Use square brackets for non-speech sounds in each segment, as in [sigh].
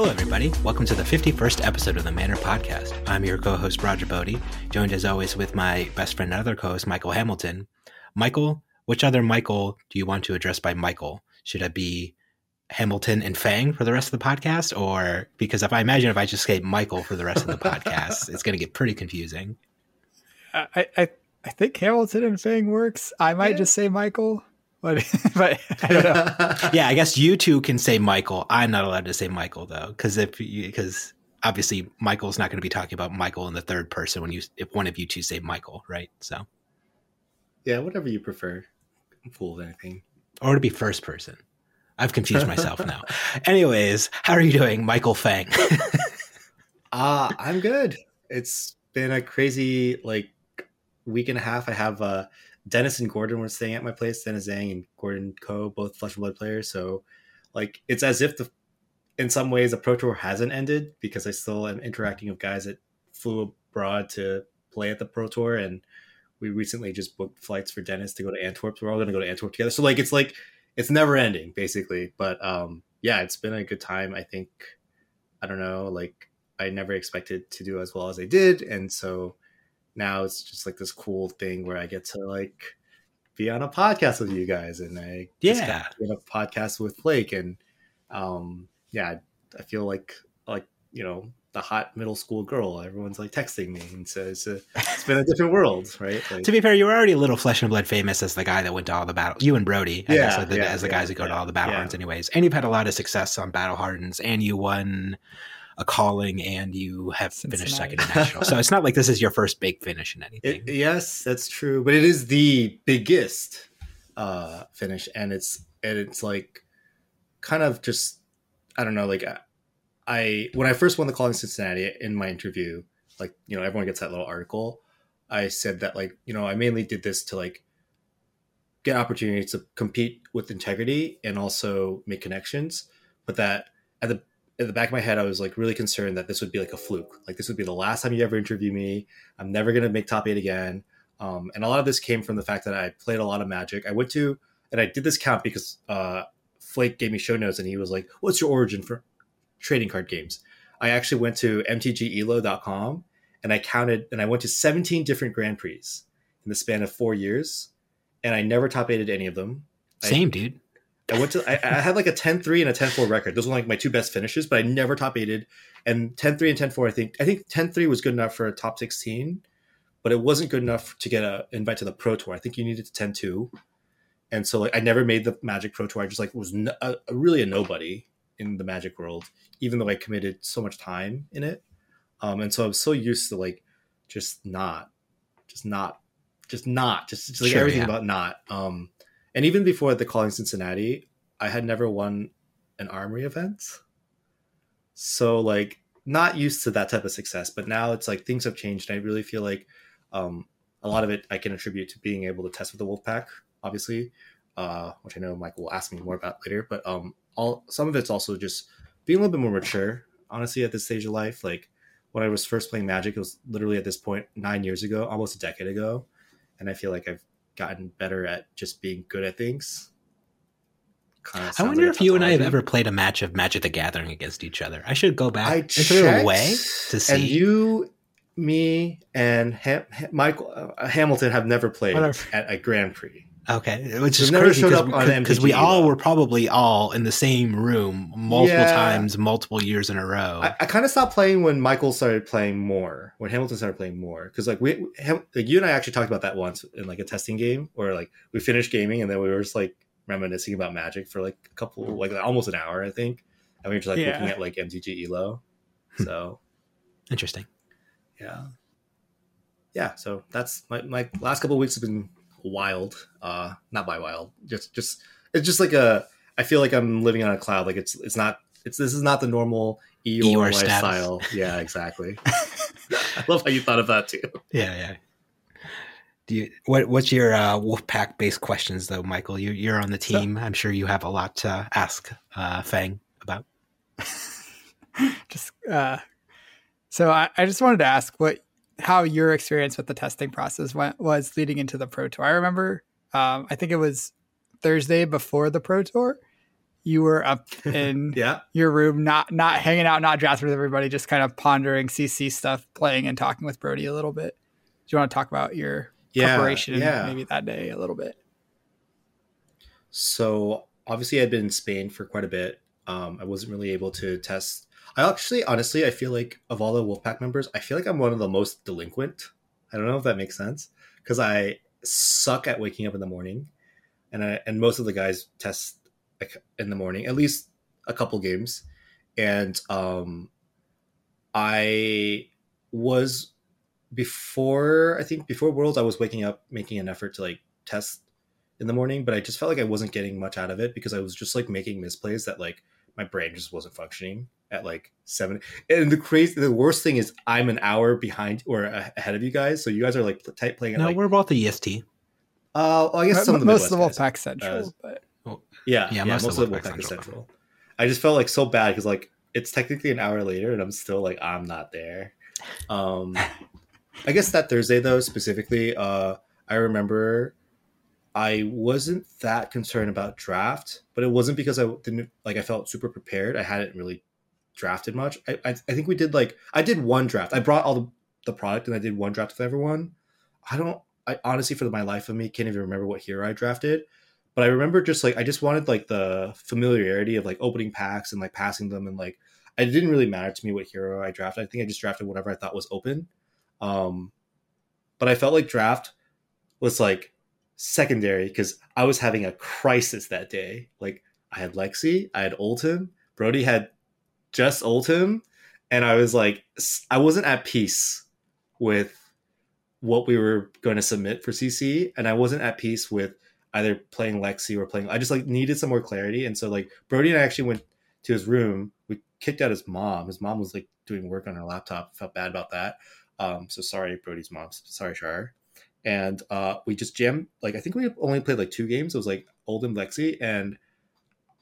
Hello, everybody. Welcome to the 51st episode of the Manner Podcast. I'm your co host, Roger Bodee, joined as always with my best friend and other co host, Michael Hamilton. Michael, which other Michael do you want to address by Michael? Should it be Hamilton and Feng for the rest of the podcast? Or because if I imagine if I just say Michael for the rest of the podcast, it's going to get pretty confusing. I, I, I think Hamilton and Feng works. I might yeah. just say Michael. But, [laughs] but I don't know. [laughs] yeah, I guess you two can say Michael. I'm not allowed to say Michael though, because if because obviously Michael's not going to be talking about Michael in the third person when you if one of you two say Michael, right? So yeah, whatever you prefer. I'm cool with anything. Or to be first person. I've confused myself now. [laughs] Anyways, how are you doing, Michael Feng? uh, I'm good. It's been a crazy like week and a half. I have uh Dennis and Gordon were staying at my place. Dennis Zhang and Gordon Ko, both Flesh and Blood players. So, like, it's as if the, in some ways, the Pro Tour hasn't ended because I still am interacting with guys that flew abroad to play at the Pro Tour, and we recently just booked flights for Dennis to go to Antwerp. We're all going to go to Antwerp together. So, like, it's like it's never ending, basically. But um, yeah, it's been a good time. I think I don't know, like I never expected to do as well as I did, and so now it's just like this cool thing where I get to like be on a podcast with you guys and I yeah. in a podcast with Blake and um yeah I feel like like you know the hot middle school girl. Everyone's like texting me and so it's, a, it's been a different world right? Like, to be fair you were already a little flesh and blood famous as the guy that went to all the battles you and Brody I yeah, guess, the, yeah, as the yeah, guys that go yeah, to all the battle yeah. hardens anyways and you've had a lot of success on battle hardens and you won a calling and you have Cincinnati. finished second in national. so it's not like this is your first big finish in anything. It, yes, that's true, but it is the biggest uh, finish, and it's and it's like kind of just I don't know, like I when I first won the calling Cincinnati in my interview, like you know everyone gets that little article. I said that like you know I mainly did this to like get opportunities to compete with integrity and also make connections, but that at the in the back of my head, I was like really concerned that this would be like a fluke. Like this would be the last time you ever interview me. I'm never gonna make top eight again. Um, and a lot of this came from the fact that I played a lot of Magic. I went to and I did this count because uh, Flake gave me show notes and he was like, "What's your origin for trading card games?" I actually went to mtgelo.com and I counted and I went to 17 different Grand Prix in the span of four years, and I never top eighted any of them. Same, I, dude. I went to I, I, had like a 10-3 and a 10-4 record. Those were like my two best finishes, but I never top eighted. And 10-3 and 10-4, I think I think 10-3 was good enough for a top 16, but it wasn't good enough to get a invite to the Pro Tour. I think you needed to 10-2. And so like I never made the Magic Pro Tour. I just like was no, really a nobody in the Magic world, even though I committed so much time in it. Um, and so I was so used to like just not, just not, just not, just, just like sure, everything yeah. about not. Um, and even before the calling Cincinnati, I had never won an armory event. So like not used to that type of success, but now it's like things have changed. And I really feel like um, a lot of it I can attribute to being able to test with the Wolfpack, obviously, uh, which I know Mike will ask me more about later. But um, all some of it's also just being a little bit more mature, honestly, at this stage of life. Like when I was first playing Magic, it was literally at this point nine years ago, almost a decade ago, and I feel like I've gotten better at just being good at things. I wonder like if you and I have ever played a match of Magic the Gathering against each other. I should go back. I checked, way to see. And you, me, and Ham- Michael uh, Hamilton have never played at a Grand Prix. Okay, which is never showed because we all were probably all in the same room multiple yeah. times, multiple years in a row. I, I kind of stopped playing when Michael started playing more, when Hamilton started playing more, because like we, Ham, like you and I actually talked about that once in like a testing game where like we finished gaming and then we were just like reminiscing about Magic for like a couple, like almost an hour, I think, and we were just like yeah. looking at like MTG Elo. Hmm. So interesting. Yeah, yeah. So that's my my last couple weeks have been wild. Uh, not by wild. Just just it's just like a. I feel like I'm living on a cloud. Like it's it's not. It's this is not the normal Eeyore, Eeyore lifestyle. Yeah, exactly. [laughs] I love how you thought of that too. Yeah, yeah. Do you what what's your uh, Wolfpack based questions though, Michael? You you're on the team. So, I'm sure you have a lot to ask uh, Feng about. [laughs] just uh, so I, I just wanted to ask what how your experience with the testing process went was leading into the pro tour. I remember, um, I think it was Thursday before the pro tour. you were up [laughs] in yeah. your room, not not hanging out, not drafting with everybody, just kind of pondering CC stuff, playing and talking with Brody a little bit. Do you want to talk about your Yeah, preparation yeah. maybe that day a little bit? So obviously, I'd been in Spain for quite a bit. Um, I wasn't really able to test. I actually, honestly, I feel like of all the Wolfpack members, I feel like I'm one of the most delinquent. I don't know if that makes sense because I suck at waking up in the morning, and I and most of the guys test in the morning, at least a couple games, and um, I was before I think before Worlds, I was waking up making an effort to like test in the morning, but I just felt like I wasn't getting much out of it because I was just like making misplays that like my brain just wasn't functioning at like seven. And the crazy, the worst thing is I'm an hour behind or ahead of you guys, so you guys are like pl- type playing at No, like. we're both the EST. Uh, well, I guess some of the most of the Midwest guys. Central, Uh, but Yeah, Yeah, yeah, most most, of of the Wolfpack Wolfpack Central. Central. I just felt like so bad because like it's technically an hour later and I'm still like I'm not there. Um, [laughs] I guess that Thursday though specifically, uh, I remember I wasn't that concerned about draft, but it wasn't because I didn't like I felt super prepared. I hadn't really drafted much. I I, I think we did like I did one draft. I brought all the, the product and I did one draft with everyone. I don't. I honestly, for my life of me, can't even remember what hero I drafted but I remember just like I just wanted like the familiarity of like opening packs and like passing them and like it didn't really matter to me what hero I drafted. I think I just drafted whatever I thought was open. Um, but I felt like draft was like secondary because I was having a crisis that day. Like I had Lexi, I had Oldhim, Brody had just Oldhim, and I was like I wasn't at peace with what we were going to submit for CC, and I wasn't at peace with either playing Lexi or playing. I just like needed some more clarity, and so like Brody and I actually went to his room. We kicked out his mom. His mom was like doing work on her laptop. Felt bad about that. Um, so sorry, Brody's mom. Sorry, Shar. And uh, we just jammed. Like I think we only played like two games. It was like Oldhim Lexi, and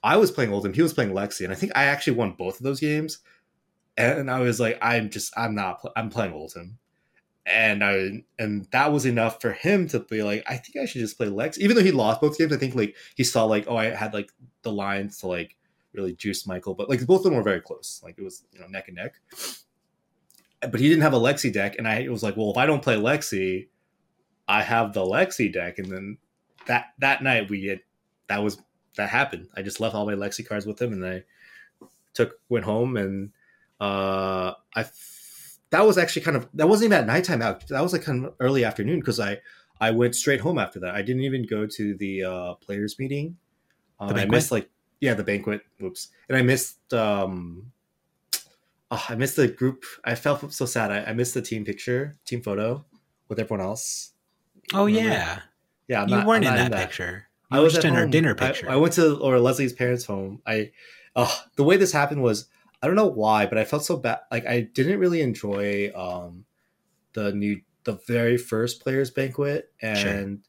I was playing Oldhim. He was playing Lexi, and I think I actually won both of those games. And I was like, I'm just, I'm not, pl- I'm playing Oldhim and I and that was enough for him to be like, I think I should just play Lex. Even though he lost both games, I think like he saw like, oh, I had like the lines to like really juice Michael, but like both of them were very close. Like it was you know neck and neck. But he didn't have a Lexi deck, and I was like, well, if I don't play Lexi, I have the Lexi deck, and then that that night we had that was that happened. I just left all my Lexi cards with him, and I took went home and uh I that was actually kind of that wasn't even at nighttime out. That was like kind of early afternoon because I I went straight home after that. I didn't even go to the uh, players meeting. Um, I missed like yeah the banquet. Oops, and I missed um oh, I missed the group. I felt so sad. I, I missed the team picture, team photo with everyone else. Oh Remember? yeah, Yeah, I'm you not- weren't in not that, picture. I You were was in her dinner picture. I, went to or Leslie's parents' home. I, oh, the way this happened was I don't know why, but I felt so bad. Like I didn't really enjoy um the new the very first players banquet, and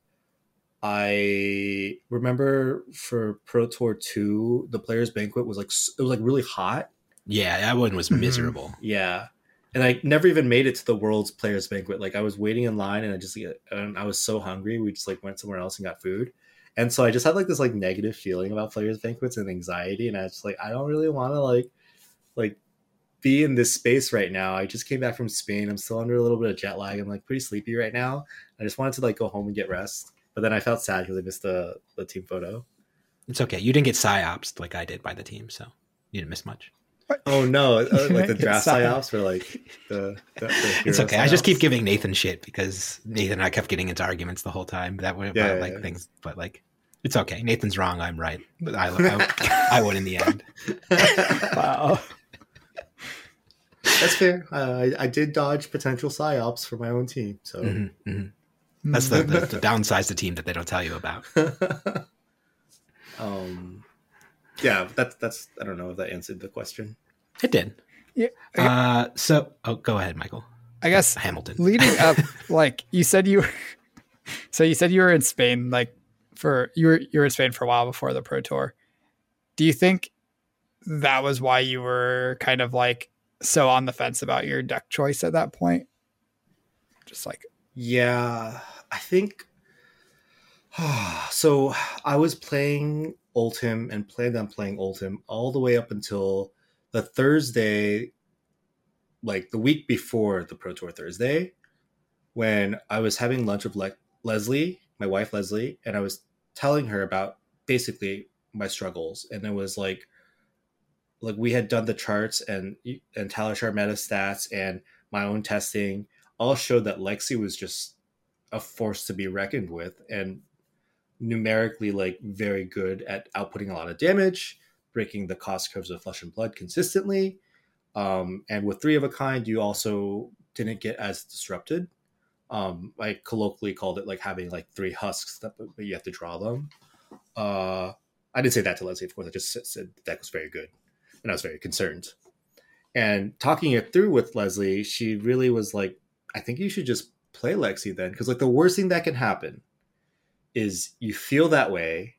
I remember for Pro Tour two, the players banquet was like it was like really hot. yeah, that one was Mhm. miserable. Yeah. And I never even made it to the world's players banquet. Like I was waiting in line and I just and I was so hungry. We just like went somewhere else and got food. And so I just had like this like negative feeling about players banquets and anxiety. And I was just like, I don't really want to like like be in this space right now. I just came back from Spain. I'm still under a little bit of jet lag. I'm like pretty sleepy right now. I just wanted to like go home and get rest. But then I felt sad because I missed the the team photo. It's okay. You didn't get psyops like I did by the team, so you didn't miss much. Oh no! uh, like the [laughs] draft psyops or like the, the, the It's okay. I just keep giving Nathan shit because Nathan and I kept getting into arguments the whole time. That way, Yeah, yeah, like yeah. things, but like it's okay. Nathan's wrong. I'm right. But I, I, I won in the end. [laughs] Wow. That's fair. Uh, I, I did dodge potential psyops for my own team, so Mhm, mhm. That's the, the, the [laughs] the team that they don't tell you about. um, yeah, that's that's. I don't know if that answered the question. It did. Yeah. Uh, so, oh, go ahead, Michael I guess Hamilton. leading up, [laughs] like you said, you were, [laughs] so you said you were in Spain, like for you were you were in Spain for a while before the Pro Tour. Do you think that was why you were kind of like so on the fence about your deck choice at that point? Just like Yeah, I think. [sighs] So I was playing Oldhim and planned on playing Oldhim all the way up until the Thursday, like the week before the Pro Tour Thursday, when I was having lunch with Le- Leslie, my wife Leslie, and I was telling her about basically my struggles, and it was like, like we had done the charts and and Talishar meta stats and my own testing all showed that Lexi was just a force to be reckoned with. And numerically like very good at outputting a lot of damage, breaking the cost curves of flesh and blood consistently. Um, and with three of a kind, you also didn't get as disrupted. Um, I colloquially called it like having like three husks that but you have to draw them. Uh, I didn't say that to Leslie, of course. I just said deck was very good, and I was very concerned. And talking it through with Leslie, she really was like, "I think you should just play Lexi then, because like the worst thing that can happen is you feel that way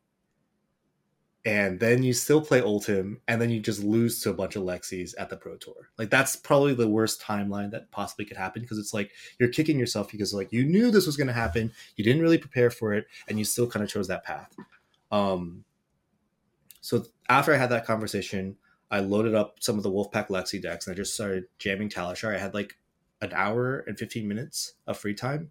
and then you still play Oldhim, and then you just lose to a bunch of Lexis at the Pro Tour. Like that's probably the worst timeline that possibly could happen because it's like you're kicking yourself because like you knew this was going to happen, you didn't really prepare for it, and you still kind of chose that path. Um, so after I had that conversation, I loaded up some of the Wolfpack Lexi decks and I just started jamming Talishar. I had like an hour and 15 minutes of free time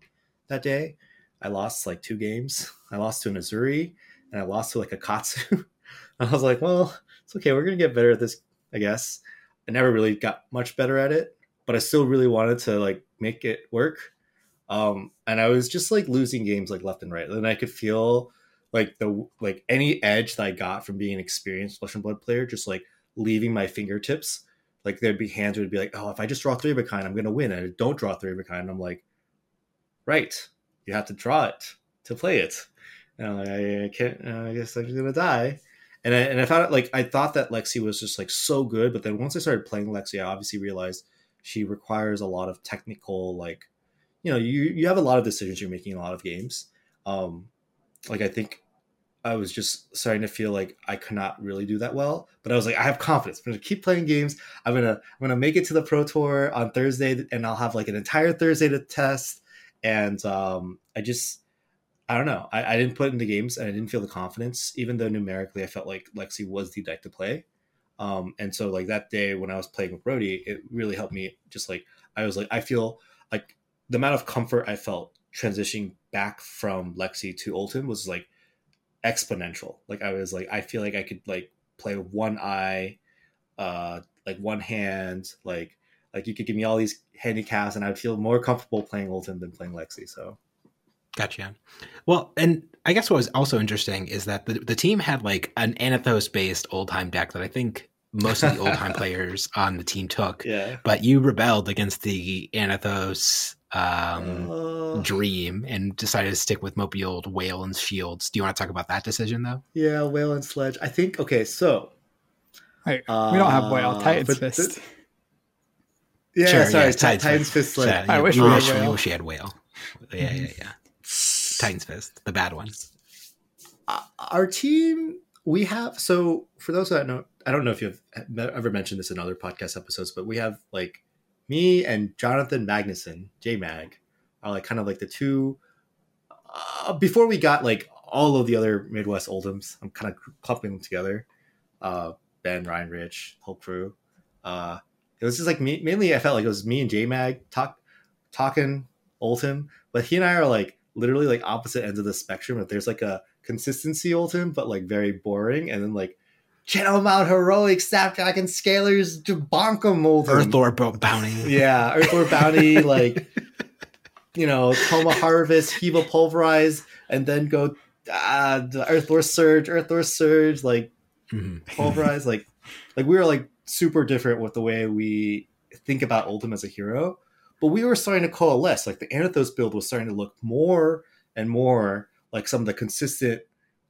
that day. I lost like two games. I lost to an Uzuri and I lost to like a Katsu. [laughs] I was like, well, it's okay. We're going to get better at this, I guess. I never really got much better at it, but I still really wanted to like make it work. Um, and I was just like losing games like left and right. And I could feel like the like any edge that I got from being an experienced flesh and blood player just like leaving my fingertips. Like there'd be hands would be like, oh, if I just draw three of a kind, I'm gonna win. And I don't draw three of a kind. I'm like, right, you have to draw it to play it. And I'm like, I, can't. Uh, I guess I'm gonna die. And I, and I found it like I thought that Lexi was just like so good, but then once I started playing Lexi, I obviously realized she requires a lot of technical like, you know, you you have a lot of decisions you're making in a lot of games. Um, like I think I was just starting to feel like I could not really do that well. But I was like, I have confidence. I'm gonna keep playing games. I'm gonna I'm gonna make it to the Pro Tour on Thursday, and I'll have like an entire Thursday to test. And um, I just I don't know. I, I didn't put in the games, and I didn't feel the confidence, even though numerically I felt like Lexi was the deck to play. Um, and so like that day when I was playing with Brody, it really helped me. Just like I was like, I feel like the amount of comfort I felt transitioning back from Lexi to Oldhim was like exponential. Like I was like, I feel like I could like play one eye, uh, like one hand, like like you could give me all these handicaps, and I'd feel more comfortable playing Oldhim than playing Lexi. So Gotcha. Well, and I guess what was also interesting is that the, the team had like an Anothos based Oldhim deck that I think most of the Oldhim [laughs] players on the team took. yeah, But you rebelled against the Anothos um, Uh, dream and decided to stick with Mopey Old Whale and Shields. Do you want to talk about that decision though? yeah, Wail and sledge. I think okay. So Wait, we don't have Wail. Uh, Titan's but Fist. th- yeah, Sure, sorry, yes, Titans, Titans Fist Sledge. Yeah, I you- wish you we had wish, Wail. wish you had Wail. Yeah, yeah, yeah. Titans Fist, the bad one. Uh, our team we have so for those that know i don't know if you've ever mentioned this in other podcast episodes but we have like me and jonathan magnuson j-mag are like kind of like the two uh, before we got like all of the other midwest Oldhims i'm kind of clumping them together uh ben ryan rich whole crew uh it was just like me mainly i felt like it was me and j-mag talk talking Oldhim but he and i are like literally like opposite ends of the spectrum if there's like a consistency Oldhim, but like very boring. And then like Channel Mount Heroic, Snapdragon Scalers, to bonk 'em Oldhim. Earth Lord Bo- Bounty. [laughs] Yeah, Earthlore Bounty, like you know, coma Harvest, Kiva Pulverize, and then go uh the Earthlore Surge, Earthlore Surge, like Mhm. Pulverize, like like we were like super different with the way we think about Oldhim as a hero. But we were starting to coalesce. Like the Anothos build was starting to look more and more like some of the consistent,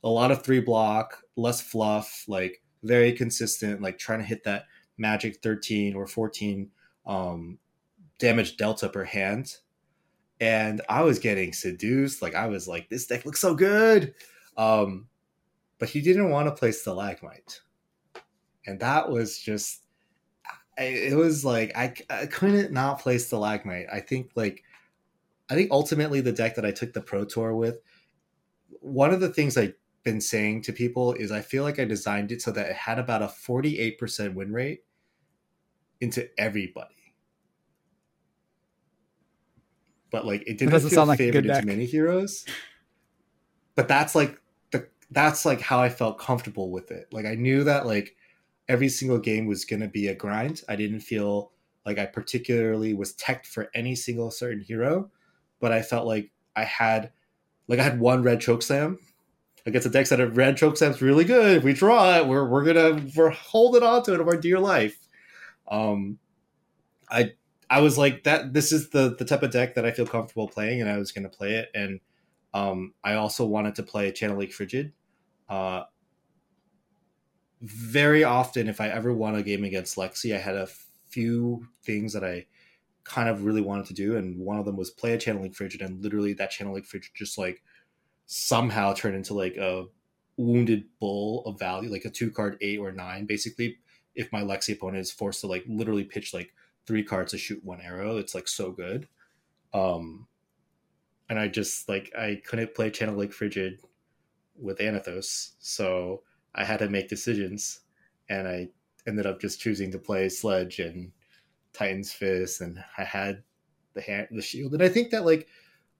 a lot of three block, less fluff, like very consistent, like trying to hit that magic 13 or 14 um, damage delta per hand. And I was getting seduced. Like I was like, this deck looks so good. Um, but he didn't want to play Stalagmite. And that was just, it was like, I, I couldn't not play Stalagmite. I think like, I think ultimately the deck that I took the Pro Tour with, one of the things i've been saying to people is I feel like I designed it so that it had about a 48% win rate into everybody. But like it didn't doesn't feel sound like favored into many heroes. But that's like the that's like how I felt comfortable with it. Like I knew that like every single game was gonna be a grind. I didn't feel like I particularly was teched for any single certain hero, but I felt like I had like I had one red choke slam against a deck that a red choke slam's really good. If we draw it, we're we're gonna we're holding on to it of our dear life. Um I I was like that this is the the type of deck that I feel comfortable playing and I was gonna play it. And um I also wanted to play Channel Lake Frigid. Uh very often if I ever won a game against Lexi, I had a few things that I kind of really wanted to do, and one of them was play a Channel Lake Frigid, and literally that Channel Lake Frigid just like somehow turned into like a wounded bull of value, like a two card eight or nine, basically. If my Lexi opponent is forced to like literally pitch like three cards to shoot one arrow, it's like so good. Um, and I just like I couldn't play Channel Lake Frigid with Anothos, so I had to make decisions, and I ended up just choosing to play Sledge and Titan's Fist, and I had the hand, the shield, and I think that like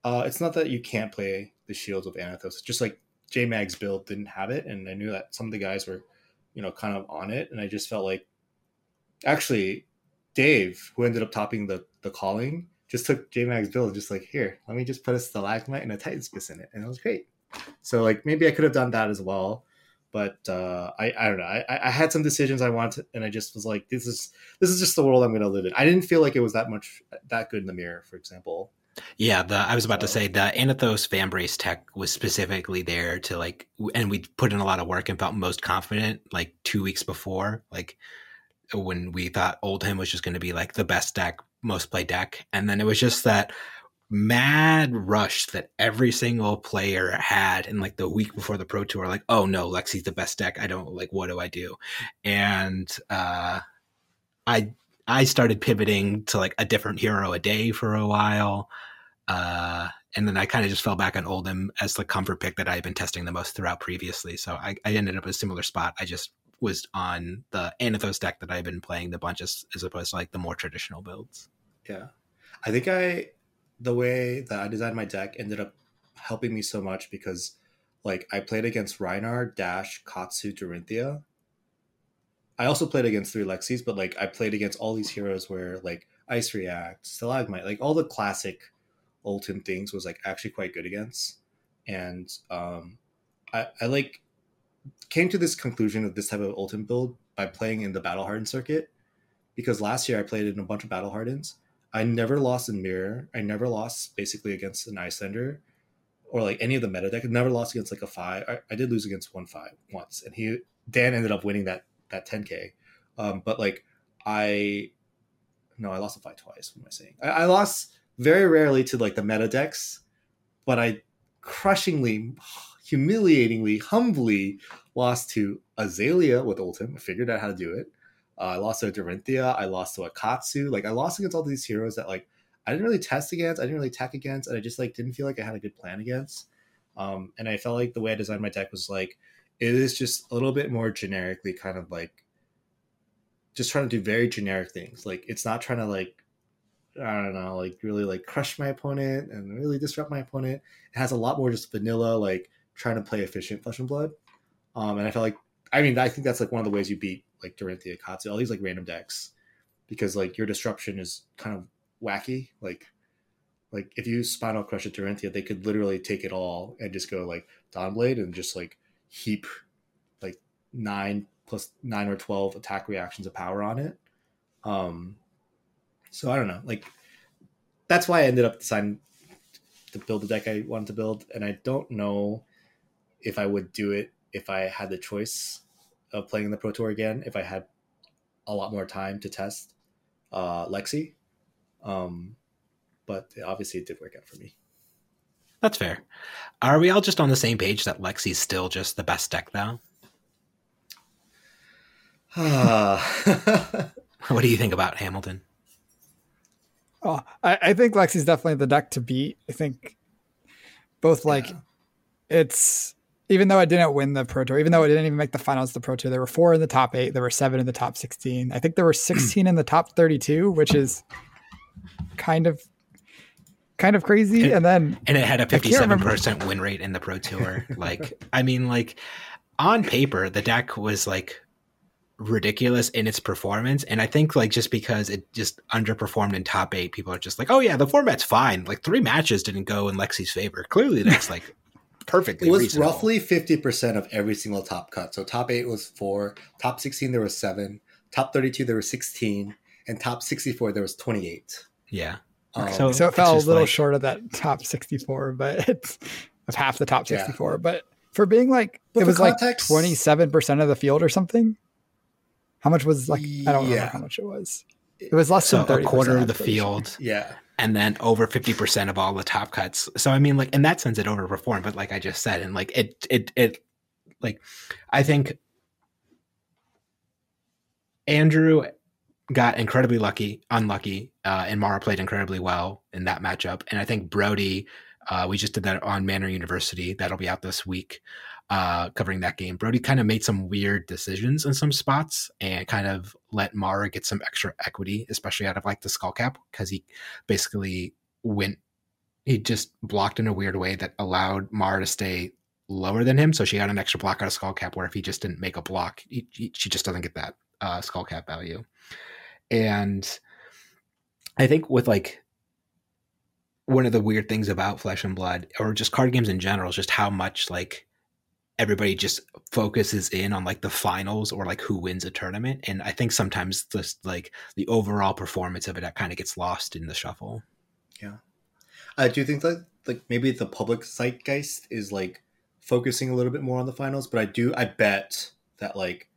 uh, it's not that you can't play the shields with Anothos, it's just like J Mag's build didn't have it, and I knew that some of the guys were, you know, kind of on it, and I just felt like actually Dave, who ended up topping the the calling, just took J Mag's build, just like here, let me just put a stalagmite and a Titan's Fist in it, and it was great. So like maybe I could have done that as well but uh, I I don't know. I, I had some decisions I wanted, and I just was like, this is this is just the world I'm going to live in. I didn't feel like it was that much that good in the mirror, for example. Yeah, the I was about to say the Anothos Fanbrace tech was specifically there to like, and we put in a lot of work and felt most confident like two weeks before, like when we thought Oldhim was just going to be like the best deck, most played deck, and then it was just that mad rush that every single player had in like the week before the pro tour like oh no lexi's the best deck. I don't like what do i do? And uh i i started pivoting to like a different hero a day for a while uh and then i kind of just fell back on Oldhim as the comfort pick that i had been testing the most throughout previously. So i, I ended up in a similar spot. I just was on the Anothos deck that i've been playing the bunch as, as opposed to like the more traditional builds. Yeah, I think I the way that I designed my deck ended up helping me so much because like I played against Rhinar, Dash, Katsu, Dorinthia. I also played against three Lexis, but like I played against all these heroes where like Ice React, Stalagmite, like all the classic Oldhim things was like actually quite good against. And um I, I like came to this conclusion of this type of Oldhim build by playing in the Battle Hardened circuit. Because last year I played in a bunch of Battle Hardens I never lost in mirror. I never lost basically against an Iyslander or like any of the meta deck. I never lost against like a five. I, I did lose against one five once, and he Dan ended up winning that that 10k. Um, but like I, no, I lost a fight twice. What am I saying? I, I lost very rarely to like the meta decks, but I crushingly, humiliatingly, humbly lost to Azalea with Oldhim. I figured out how to do it. Uh, I lost to Dorinthia. I lost to Akatsu. Like I lost against all these heroes that like I didn't really test against. I didn't really attack against, and I just like didn't feel like I had a good plan against. Um, and I felt like the way I designed my deck was like it is just a little bit more generically kind of like just trying to do very generic things. Like it's not trying to like I don't know, like really like crush my opponent and really disrupt my opponent. It has a lot more just vanilla, like trying to play efficient flesh and blood. Um, and I felt like I mean I think that's like one of the ways you beat like Dorinthia, Katsu, all these like random decks, because like your disruption is kind of wacky. Like like if you Spinal Crush at Dorinthia, they could literally take it all and just go like Dawnblade and just like heap like nine plus nine or twelve attack reactions of power on it. Um, so I don't know, like that's why I ended up deciding to build the deck I wanted to build, and I don't know if I would do it if I had the choice of playing in the Pro Tour again. If I had a lot more time to test uh, Lexi, um, but obviously it did work out for me. That's fair. Are we all just on the same page that Lexi's still just the best deck, though? [sighs] [laughs] [laughs] What do you think about Hamilton? Oh, I, I think Lexi's definitely the deck to beat. I think both like Yeah. it's even though I didn't win the Pro Tour, even though I didn't even make the finals of the Pro Tour, there were four in the top eight. There were seven in the top 16. I think there were hmm. 16 in the top 32, which is kind of kind of crazy. It- and then and it had a 57% win rate in the Pro Tour. like, I mean, like on paper, the deck was like ridiculous in its performance, and I think like just because it just underperformed in top eight, people are just like, oh yeah, the format's fine. Like three matches didn't go in Lexi's favor. Clearly, that's like perfectly. It was reasonable. roughly fifty percent of every single top cut. So top eight was four, top sixteen there was seven, top thirty-two there was sixteen, and top sixty-four there was twenty-eight. yeah. Um, So- so it fell a little like- short of that top 64, but it's of half the top Yeah. 64. But for being like But it for was like 27% of the field or something. How much was like I don't remember Yeah. how much it was. It was less So than 30 a quarter of the field, yeah, and then over fifty percent of all the top cuts. So I mean, like in that sense, it overperformed. But like I just said, and like it, it, it, like I think Andrew got incredibly lucky, unlucky, uh, and Mara played incredibly well in that matchup. And I think Brody, uh, we just did that on Manner University. That'll be out this week, uh, covering that game. Brody kind of made some weird decisions in some spots and kind of let Mara get some extra equity, especially out of like the skull cap, because he basically went, he just blocked in a weird way that allowed Mara to stay lower than him. So she got an extra block out of skull cap, where if he just didn't make a block, he, he- she just doesn't get that uh, skull cap value. And I think with like one of the weird things about Flesh and Blood, or just card games in general, is just how much like everybody just focuses in on like the finals or like who wins a tournament. And I think sometimes just like the overall performance of it kind of gets lost in the shuffle. Yeah. I do think that like maybe the public zeitgeist is like focusing a little bit more on the finals, but I do I bet that like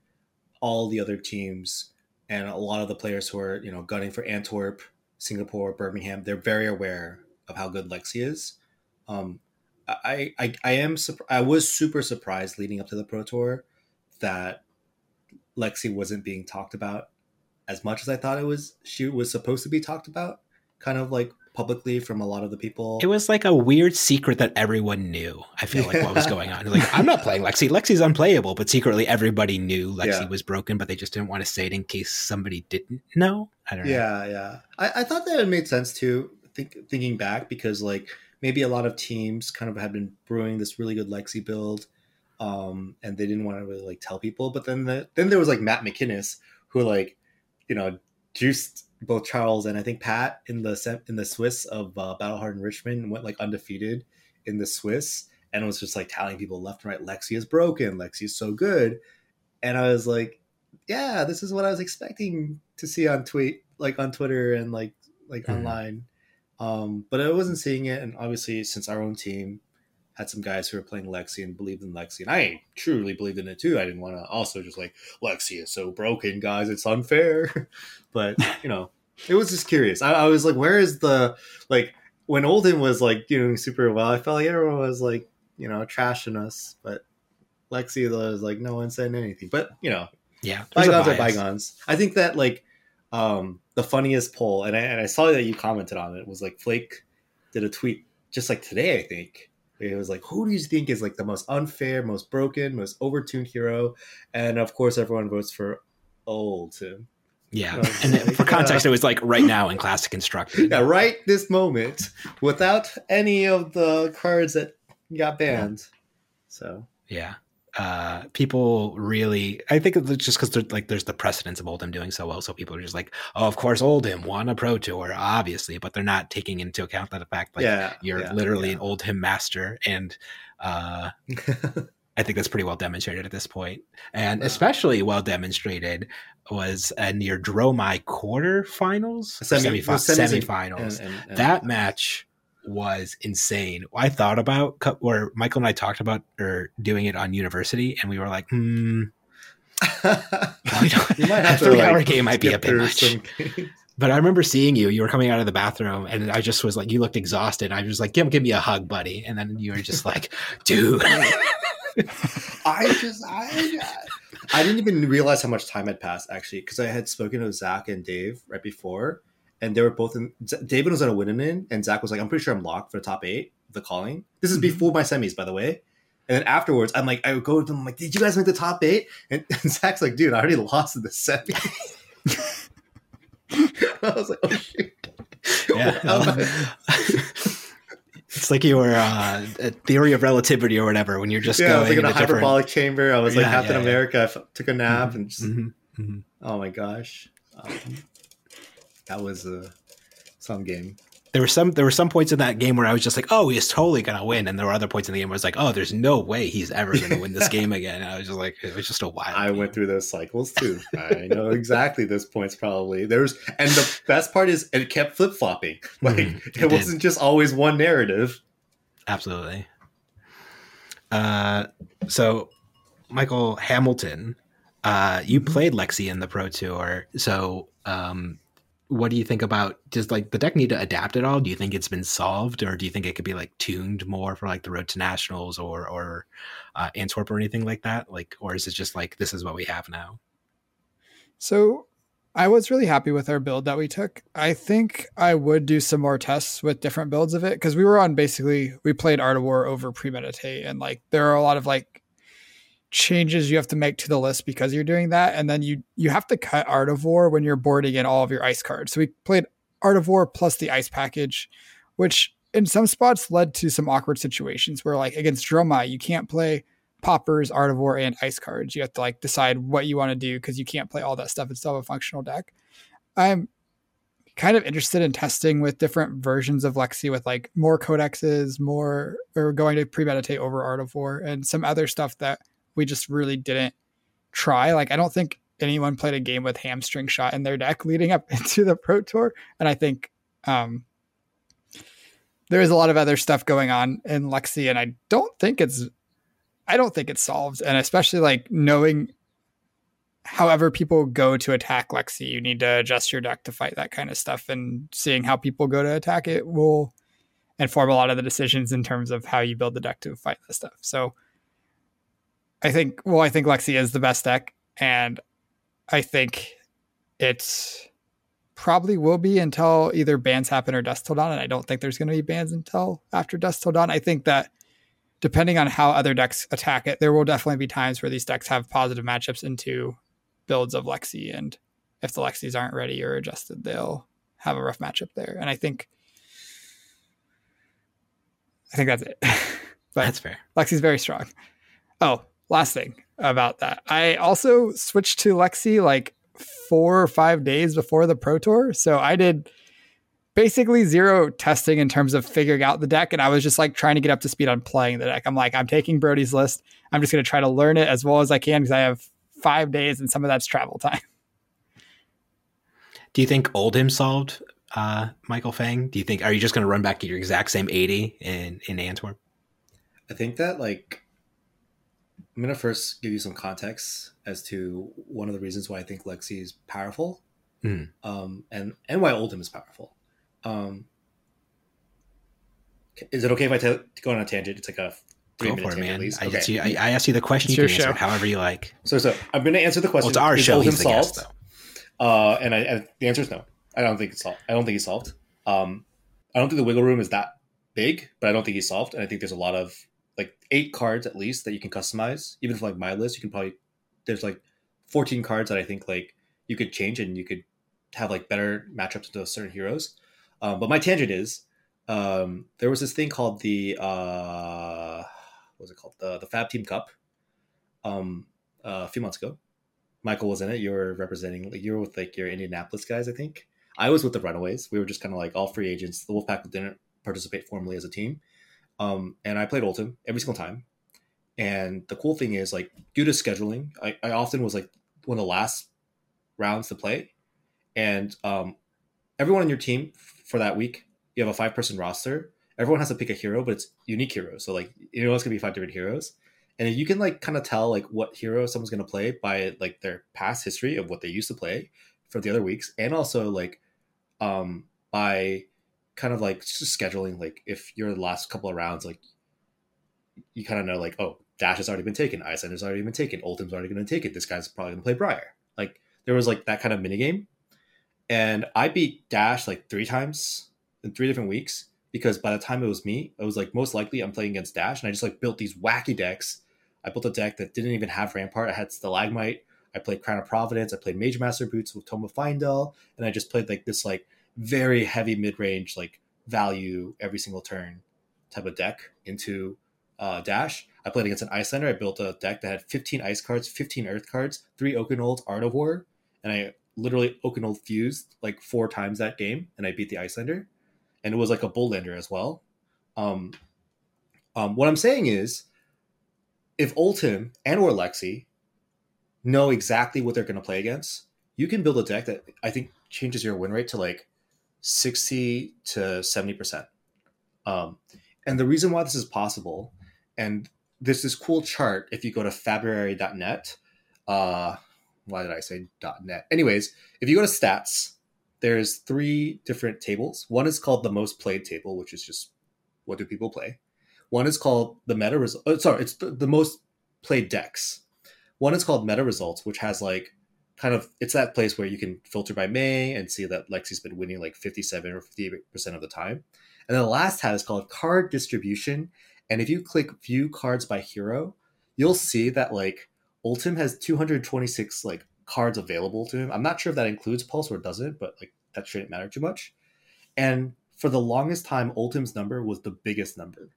all the other teams and a lot of the players who are you know gunning for Antwerp, Singapore, Birmingham, they're very aware of how good Lexi is. Um, I I I am I was super surprised leading up to the Pro Tour that Lexi wasn't being talked about as much as I thought it was. She was supposed to be talked about, kind of like publicly from a lot of the people. It was like a weird secret that everyone knew. I feel like what was going on. Like I'm not playing Lexi. Lexi's unplayable, but secretly everybody knew Lexi Yeah. was broken, but they just didn't want to say it in case somebody didn't know. I don't know. Yeah, yeah. I, I thought that it made sense too. Think, thinking back, because like maybe a lot of teams kind of had been brewing this really good Lexi build, um, and they didn't want to really like tell people. But then the, then there was like Matt McInnes, who like you know juiced both Charles and I think Pat in the in the Swiss of uh, Battle Richmond and went like undefeated in the Swiss and was just like telling people left and right, Lexi is broken, Lexi is so good, and I was like, yeah, this is what I was expecting to see on tweet like on Twitter and like like Mhm. online. Um, but I wasn't seeing it, and obviously, since our own team had some guys who were playing Lexi and believed in Lexi, and I truly believed in it too. I didn't want to also just like Lexi is so broken, guys. It's unfair. [laughs] but you know, it was just curious. I, I was like, where is the like when Oldhim was like doing super well? I felt like everyone was like you know trashing us, but Lexi though was like no one said anything. But you know, Yeah. bygones are bygones. I think that like um the funniest poll, and I, and I saw that you commented on it, was like Flake did a tweet just like today, I think. It was like, who do you think is like the most unfair, most broken, most overtuned hero? And of course, everyone votes for Oldhim. Yeah. [laughs] I And like, for context, uh, it was like right now in Classic Constructed. [laughs] Yeah, right this moment, without any of the cards that got banned. So Yeah. Uh, people really, I think it's just because like there's the precedence of Oldhim doing so well, so people are just like, oh, of course Oldhim won a Pro Tour, obviously, but they're not taking into account that the fact like yeah, you're yeah, literally yeah. an Oldhim master, and uh, [laughs] I think that's pretty well demonstrated at this point, and especially well demonstrated was uh, near Dromai quarterfinals, Semi- semifi- the semis semifinals. And- and- and- that match was insane. I thought about where Michael and I talked about or doing it on university, and we were like, hmm. [laughs] we don't- you might a three-hour like, game might be a bit much. [laughs] But I remember seeing you. You were coming out of the bathroom, and I just was like, you looked exhausted. I was like, give, give me a hug, buddy. And then you were just like, dude. [laughs] I just I I didn't even realize how much time had passed actually because I had spoken to Zach and Dave right before, and they were both in. David was on a winning in, and Zach was like, "I'm pretty sure I'm locked for the top eight, the calling." This is Mhm. before my semis, by the way. And then afterwards, I'm like, I would go to them, I'm like, did you guys make the top eight? And, [laughs] and Zach's like, dude, I already lost in the semi. [laughs] I was like, oh shit." Yeah. [laughs] it's like you were uh, a theory of relativity or whatever when you're just yeah, I was like in a a different. hyperbolic chamber. I was like Yeah, Captain yeah. America. I f- took a nap and just, Mhm, mhm. oh my gosh. Um, that was uh, some game. There were some there were some points in that game where I was just like, oh, he's totally gonna win, and there were other points in the game where I was like, oh, there's no way he's ever gonna win this [laughs] game again. I was just like, it was just a wild. I game. went through those cycles too. I know exactly those points probably. There's and the best part is it kept flip flopping. [laughs] Like Mhm, it, it wasn't just always one narrative. Absolutely. Uh, so, Michael Hamilton, uh, you played Lexi in the Pro Tour. So, um, what do you think about? Does like the deck need to adapt at all? Do you think it's been solved, or do you think it could be like tuned more for like the Road to Nationals or or uh, Antwerp or anything like that? Like, or is it just like this is what we have now? So I was really happy with our build that we took. I think I would do some more tests with different builds of it because we were on basically we played Art of War over premeditate and like there are a lot of like changes you have to make to the list because you're doing that and then you you have to cut Art of War when you're boarding in all of your ice cards. So we played Art of War plus the ice package, which in some spots led to some awkward situations where like against Dromai you can't play poppers, Art of War, and ice cards. You have to like decide what you want to do because you can't play all that stuff and still have a functional deck. I'm kind of interested in testing with different versions of Lexi with like more codexes, more or going to premeditate over Art of War and some other stuff that we just really didn't try. Like I don't think anyone played a game with hamstring shot in their deck leading up [laughs] into the Pro Tour. And I think um there is a lot of other stuff going on in Lexi, and I don't think it's I don't think it's solved. And especially like knowing however people go to attack Lexi, you need to adjust your deck to fight that kind of stuff. And seeing how people go to attack it will inform a lot of the decisions in terms of how you build the deck to fight this stuff. So I think well, I think Lexi is the best deck, and I think it's probably will be until either bans happen or Dusk Till Dawn. And I don't think there's going to be bans until after Dusk Till Dawn. I think that depending on how other decks attack it, there will definitely be times where these decks have positive matchups into builds of Lexi. And if the Lexis aren't ready or adjusted, they'll have a rough matchup there. And I think I think that's it. [laughs] but That's fair. Lexi's very strong. Oh, last thing about that. I also switched to Lexi like four or five days before the Pro Tour. So I did basically zero testing in terms of figuring out the deck. And I was just like trying to get up to speed on playing the deck. I'm like, I'm taking Brody's list. I'm just going to try to learn it as well as I can because I have five days and some of that's travel time. Do you think Oldhim solved uh, Michael Feng? Do you think are you just going to run back to your exact same eighty in in Antwerp? I think that like I'm gonna first give you some context as to one of the reasons why I think Lexi is powerful, Hmm. um, and and why Oldhim is powerful. Um, is it okay if I t- go on a tangent? It's like a three Go minute for it, tangent man. at least. I, Okay. asked you, I, I asked you the question. It's You your can answer show. however you like. So, so I'm going to answer the question. Well, it's our Is show. Oldhim He's the guest, solved? though. Uh, and I, and the answer is no. I don't think it's solved. I don't think he's solved. Um, I don't think the wiggle room is that big, but I don't think he's solved. And I think there's a lot of like eight cards at least that you can customize. Even for like my list, you can probably there's like 14 cards that I think like you could change and you could have like better matchups to certain heroes. Um, but my tangent is um, there was this thing called the uh, what was it called the the Fab Team Cup um, uh, a few months ago. Michael was in it. You were representing. Like, you were with like your Indianapolis guys, I think. I was with the Runaways. We were just kind of like all free agents. The Wolfpack didn't participate formally as a team, um, and I played Oldhim every single time. And the cool thing is, like, due to scheduling, I, I often was like one of the last rounds to play, and um, everyone on your team for that week, you have a five person roster. Everyone has to pick a hero, but it's unique heroes. So like, you know, it's gonna be five different heroes and you can like kind of tell like what hero someone's going to play by like their past history of what they used to play for the other weeks and also like um by kind of like scheduling like if you're the last couple of rounds like you kind of know like oh dash has already been taken iceland has already been taken Oldhim's already going to take it this guy's probably going to play briar like there was like that kind of minigame and i beat dash like three times in three different weeks because by the time it was me, it was like most likely I'm playing against Dash, and I just like built these wacky decks. I built a deck that didn't even have Rampart. I had Stalagmite. I played Crown of Providence. I played Mage Master Boots with Tome of Fyendal, and I just played like this like very heavy mid range like value every single turn type of deck into uh, Dash. I played against an Iyslander. I built a deck that had 15 ice cards, 15 earth cards, three Oaken Old, Art of War, and I literally Oaken Old fused like four times that game, and I beat the Iyslander. And it was like a Bullender as well. Um, um, what I'm saying is, if Oldhim and or Lexi know exactly what they're going to play against, you can build a deck that I think changes your win rate to like 60 to 70%. Um, and the reason why this is possible, and there's this cool chart if you go to fabrary.net. Uh, why did I say .net? Anyways, if you go to stats, there's three different tables. One is called the most played table, which is just what do people play. One is called the meta result. Oh, sorry, it's the, the most played decks. One is called meta results, which has like kind of it's that place where you can filter by May and see that Lexi's been winning like 57 or 58 percent of the time. And then the last tab is called card distribution. And if you click view cards by hero, you'll see that like Oldhim has 226 like cards available to him. I'm not sure if that includes Pulse or doesn't, but like that shouldn't matter too much. And for the longest time, Oldhim's number was the biggest number.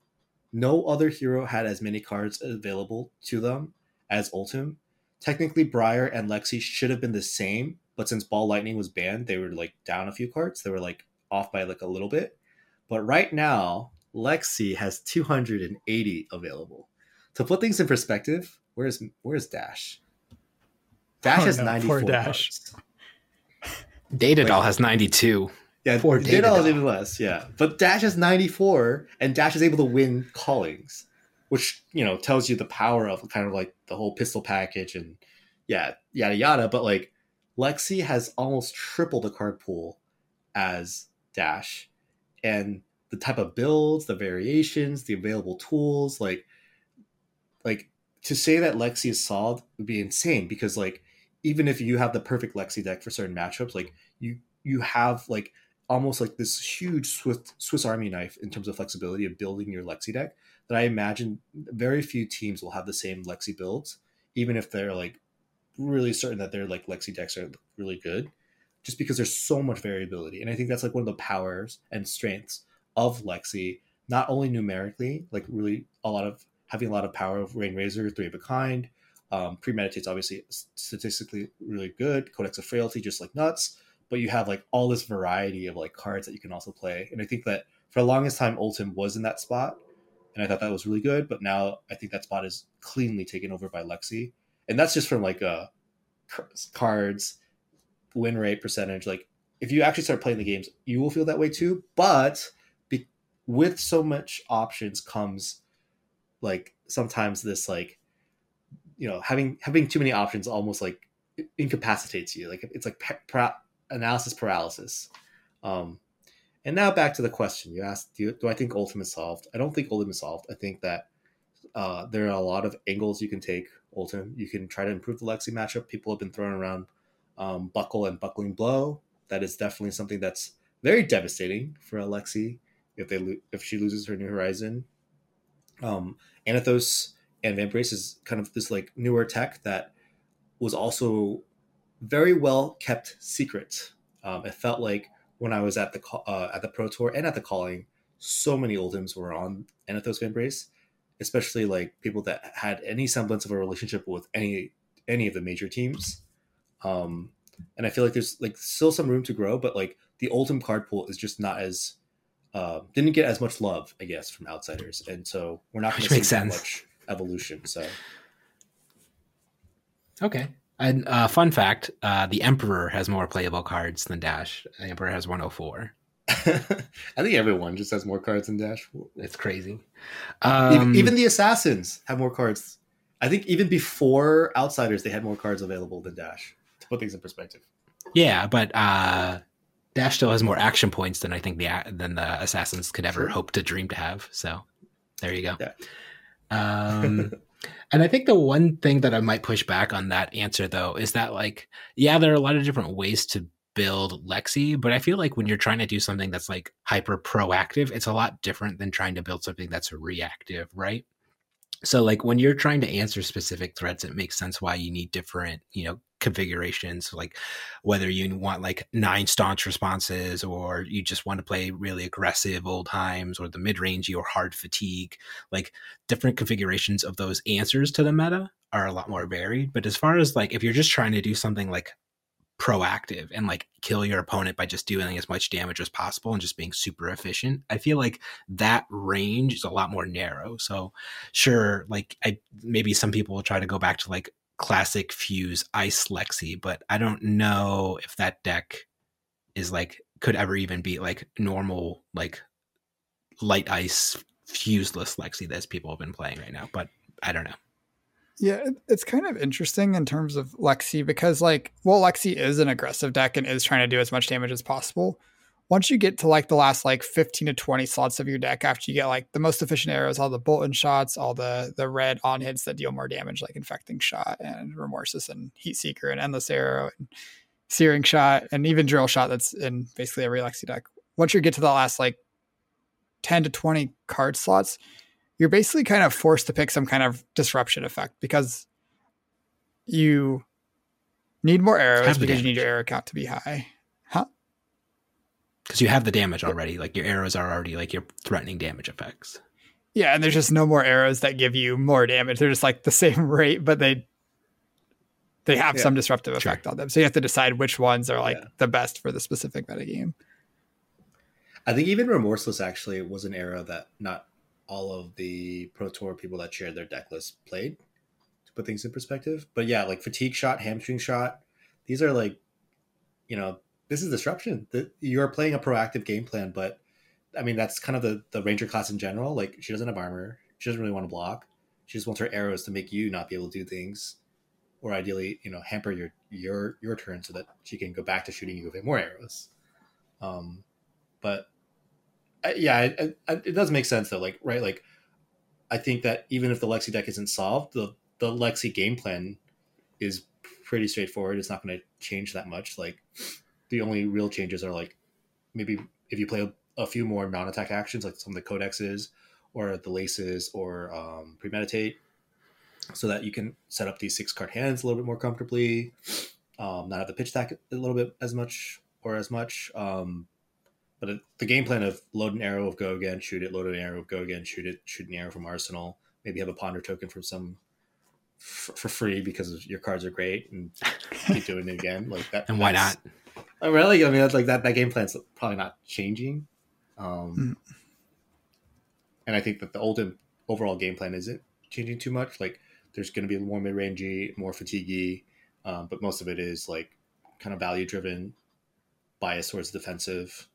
No other hero had as many cards available to them as Oldhim. Technically, Briar and Lexi should have been the same, but since Ball Lightning was banned, they were like down a few cards. They were like off by like a little bit. But right now, Lexi has 280 available. To put things in perspective, where's where's Dash? Dash Oh, has no, 94 poor Dash. cards. Data Doll has 92. Yeah, Poor Data Doll is even less. Yeah, but Dash has 94, and Dash is able to win callings, which you know tells you the power of kind of like the whole pistol package and yeah, yada yada. But like Lexi has almost triple the card pool as Dash, and the type of builds, the variations, the available tools, like like to say that Lexi is solved would be insane because like even if you have the perfect Lexi deck for certain matchups, like you you have like almost like this huge Swiss Swiss Army knife in terms of flexibility of building your Lexi deck that I imagine very few teams will have the same Lexi builds, even if they're like really certain that their like Lexi decks are really good, just because there's so much variability. And I think that's like one of the powers and strengths of Lexi, not only numerically, like really a lot of having a lot of power of Rain Razor, Three of a Kind. Um, premeditate's obviously statistically really good. Codex of Frailty, just like nuts but you have like all this variety of like cards that you can also play. And I think that for the longest time, Oldhim was in that spot, and I thought that was really good. But now I think that spot is cleanly taken over by Lexi, and that's just from like uh cards, win rate percentage. Like if you actually start playing the games, you will feel that way too. But be- with so much options comes like sometimes this like you know having having too many options almost like incapacitates you. Like it's like pa- analysis paralysis. Um, and now back to the question you asked: Do, do I think Ultimate solved? I don't think Ultimate solved. I think that uh, there are a lot of angles you can take. Ultimate, you can try to improve the Lexi matchup. People have been throwing around um, Buckle and Buckling Blow. That is definitely something that's very devastating for Alexi if they lo- if she loses her New Horizon. Um, Anothos and Vambrace is kind of this like newer tech that was also very well kept secret. Um, it felt like when I was at the uh, at the Pro Tour and at the calling, so many Oldhims were on Anothos Vambrace, especially like people that had any semblance of a relationship with any any of the major teams. Um, and I feel like there's like still some room to grow, but like the Oldhim card pool is just not as uh, didn't get as much love, I guess, from outsiders, and so we're not going to see sense. much evolution. So Okay. And uh, fun fact: uh, the Emperor has more playable cards than Dash. The Emperor has 104. [laughs] I think everyone just has more cards than Dash. It's crazy. even, Um, even the assassins have more cards. I think even before outsiders, they had more cards available than Dash. To put things in perspective, yeah, but uh, Dash still has more action points than I think the than the Assassins could ever Sure. hope to dream to have. So there you go. Yeah. Um, [laughs] and I think the one thing that I might push back on that answer though is that like, yeah, there are a lot of different ways to build Lexi, but I feel like when you're trying to do something that's like hyper proactive, it's a lot different than trying to build something that's reactive, right? So like when you're trying to answer specific threats, it makes sense why you need different, you know, configurations, like whether you want like nine staunch responses or you just want to play really aggressive Oldhims or the mid-rangey or hard fatigue, like different configurations of those answers to the meta are a lot more varied. But as far as like if you're just trying to do something like proactive and like kill your opponent by just doing as much damage as possible and just being super efficient. I feel like that range is a lot more narrow. So sure, like I maybe some people will try to go back to like classic fuse ice Lexi, but I don't know if that deck is like could ever even be like normal like light ice fuseless Lexi that people have been playing right now. But I don't know. Yeah, it's kind of interesting in terms of Lexi because, like, well, Lexi is an aggressive deck and is trying to do as much damage as possible. Once you get to like the last like 15 to 20 slots of your deck, after you get like the most efficient arrows, all the Boltyn shots, all the the red on hits that deal more damage, like Infecting Shot and Remorseless and Heat Seeker and Endless Arrow and Searing Shot and even Drill Shot that's in basically every Lexi deck. Once you get to the last like 10 to 20 card slots, you're basically kind of forced to pick some kind of disruption effect because you need more arrows because you need your arrow count to be high. Huh? Because you have the damage already. Like your arrows are already like your threatening damage effects. Yeah, and there's just no more arrows that give you more damage. They're just like the [laughs] same rate, but they they have yeah. some disruptive effect sure. on them. So you have to decide which ones are like yeah. the best for the specific metagame. I think even Remorseless actually was an arrow that not all of the Pro Tour people that shared their deck list played to put things in perspective. But yeah, like fatigue shot, hamstring shot, these are like, you know, this is disruption. That you're playing a proactive game plan, but I mean that's kind of the the ranger class in general. Like she doesn't have armor, she doesn't really want to block. She just wants her arrows to make you not be able to do things, or ideally, you know, hamper your your your turn so that she can go back to shooting you with more arrows. Um, but yeah, it, it, does make sense though. Like, right, like I think that even if the Lexi deck isn't solved, the the Lexi game plan is pretty straightforward. It's not going to change that much. Like, the only real changes are like maybe if you play a, a few more non-attack actions, like some of the codexes or the laces or um, premeditate, so that you can set up these six card hands a little bit more comfortably. Um, not have the pitch stack a little bit as much or as much. Um, but it, the game plan of load an arrow of go again, shoot it, load an arrow of go again, shoot it, shoot an arrow from arsenal, maybe have a ponder token from some f- for free because your cards are great and keep doing it again like that. [laughs] and why not? Oh, really? I mean, that's like that. That game plan's probably not changing. Um, mm. And I think that the old overall game plan isn't changing too much. Like, there's going to be more mid rangey, more fatiguey, um, but most of it is like kind of value driven, bias towards defensive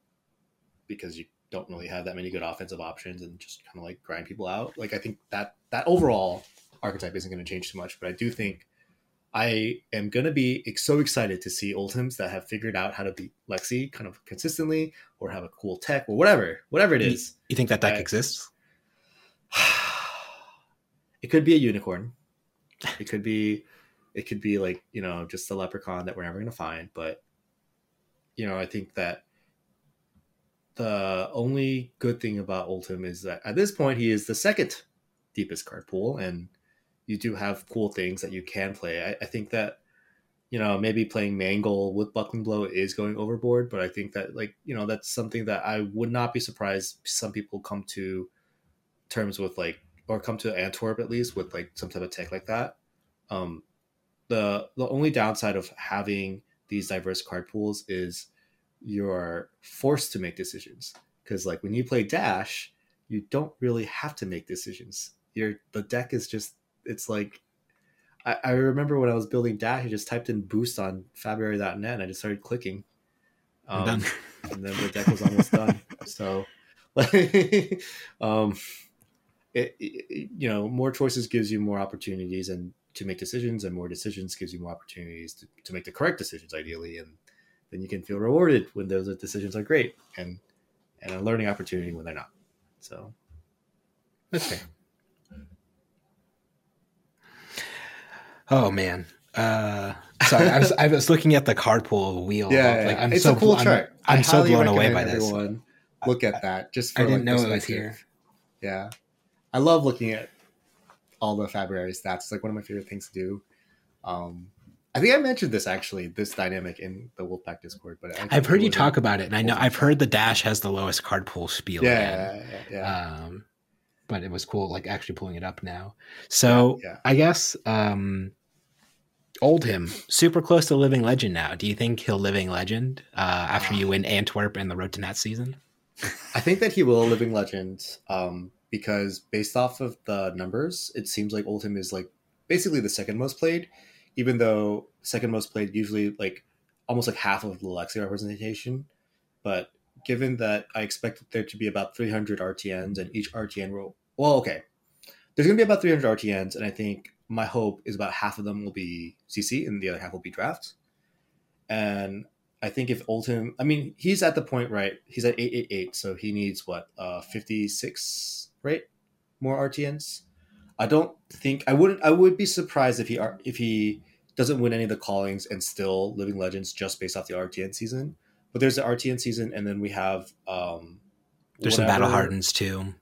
because you don't really have that many good offensive options and just kind of like grind people out. Like I think that that overall archetype isn't going to change too much, but I do think I am going to be so excited to see Oldhims that have figured out how to beat Lexi kind of consistently or have a cool tech or whatever, whatever it is. You, you think that deck I, exists? [sighs] It could be a unicorn. It could be, it could be like, you know, just a leprechaun that we're never going to find. But, you know, I think that the only good thing about Oldhim is that at this point he is the second deepest card pool, and you do have cool things that you can play. I, I think that you know maybe playing Mangle with Buckling Blow is going overboard, but I think that like you know that's something that I would not be surprised some people come to terms with like or come to Antwerp at least with like some type of tech like that. Um, the the only downside of having these diverse card pools is you're forced to make decisions because like when you play dash you don't really have to make decisions your the deck is just it's like I, I remember when i was building dash i just typed in boost on fabrary.net and i just started clicking um, and then the deck was almost done [laughs] so like [laughs] um it, it, you know more choices gives you more opportunities and to make decisions and more decisions gives you more opportunities to, to make the correct decisions ideally and then you can feel rewarded when those decisions are great and and a learning opportunity when they're not. So that's fair. Oh man. Uh, sorry, I was I was looking at the card pool wheel. Yeah, like I'm it's so a cool I'm- chart. I'm, I so blown away by this. Everyone look at that. Just for I didn't like, know it was here. Yeah, I love looking at all the Fabrary stats. It's like one of my favorite things to do. Um, I think I mentioned this actually, this dynamic in the Wolfpack Discord, but I I've heard you talk about it, and I know I've heard the Dash has the lowest card pool spiel. Yeah, yeah, yeah. Um, but it was cool, like actually pulling it up now. So yeah. I guess um, Oldhim super close to living legend now. Do you think he'll living legend uh, after you win Antwerp and the Road to Nats season? I think that he will living legend um, because based off of the numbers, it seems like Oldhim is like basically the second most played, even though second most played usually like almost like half of the Lexi representation. But given that I expect there to be about 300 RTNs and each RTN will, well, okay, there's going to be about 300 RTNs, and I think my hope is about half of them will be CC and the other half will be draft. And I think if Oldhim, I mean, he's at the point, right? He's at 888, so he needs what, uh, 56, right? More RTNs. I don't think I wouldn't. I would be surprised if he if he doesn't win any of the callings and still living legends just based off the RTN season. But there's the RTN season, and then we have um, There's some battle hardens too,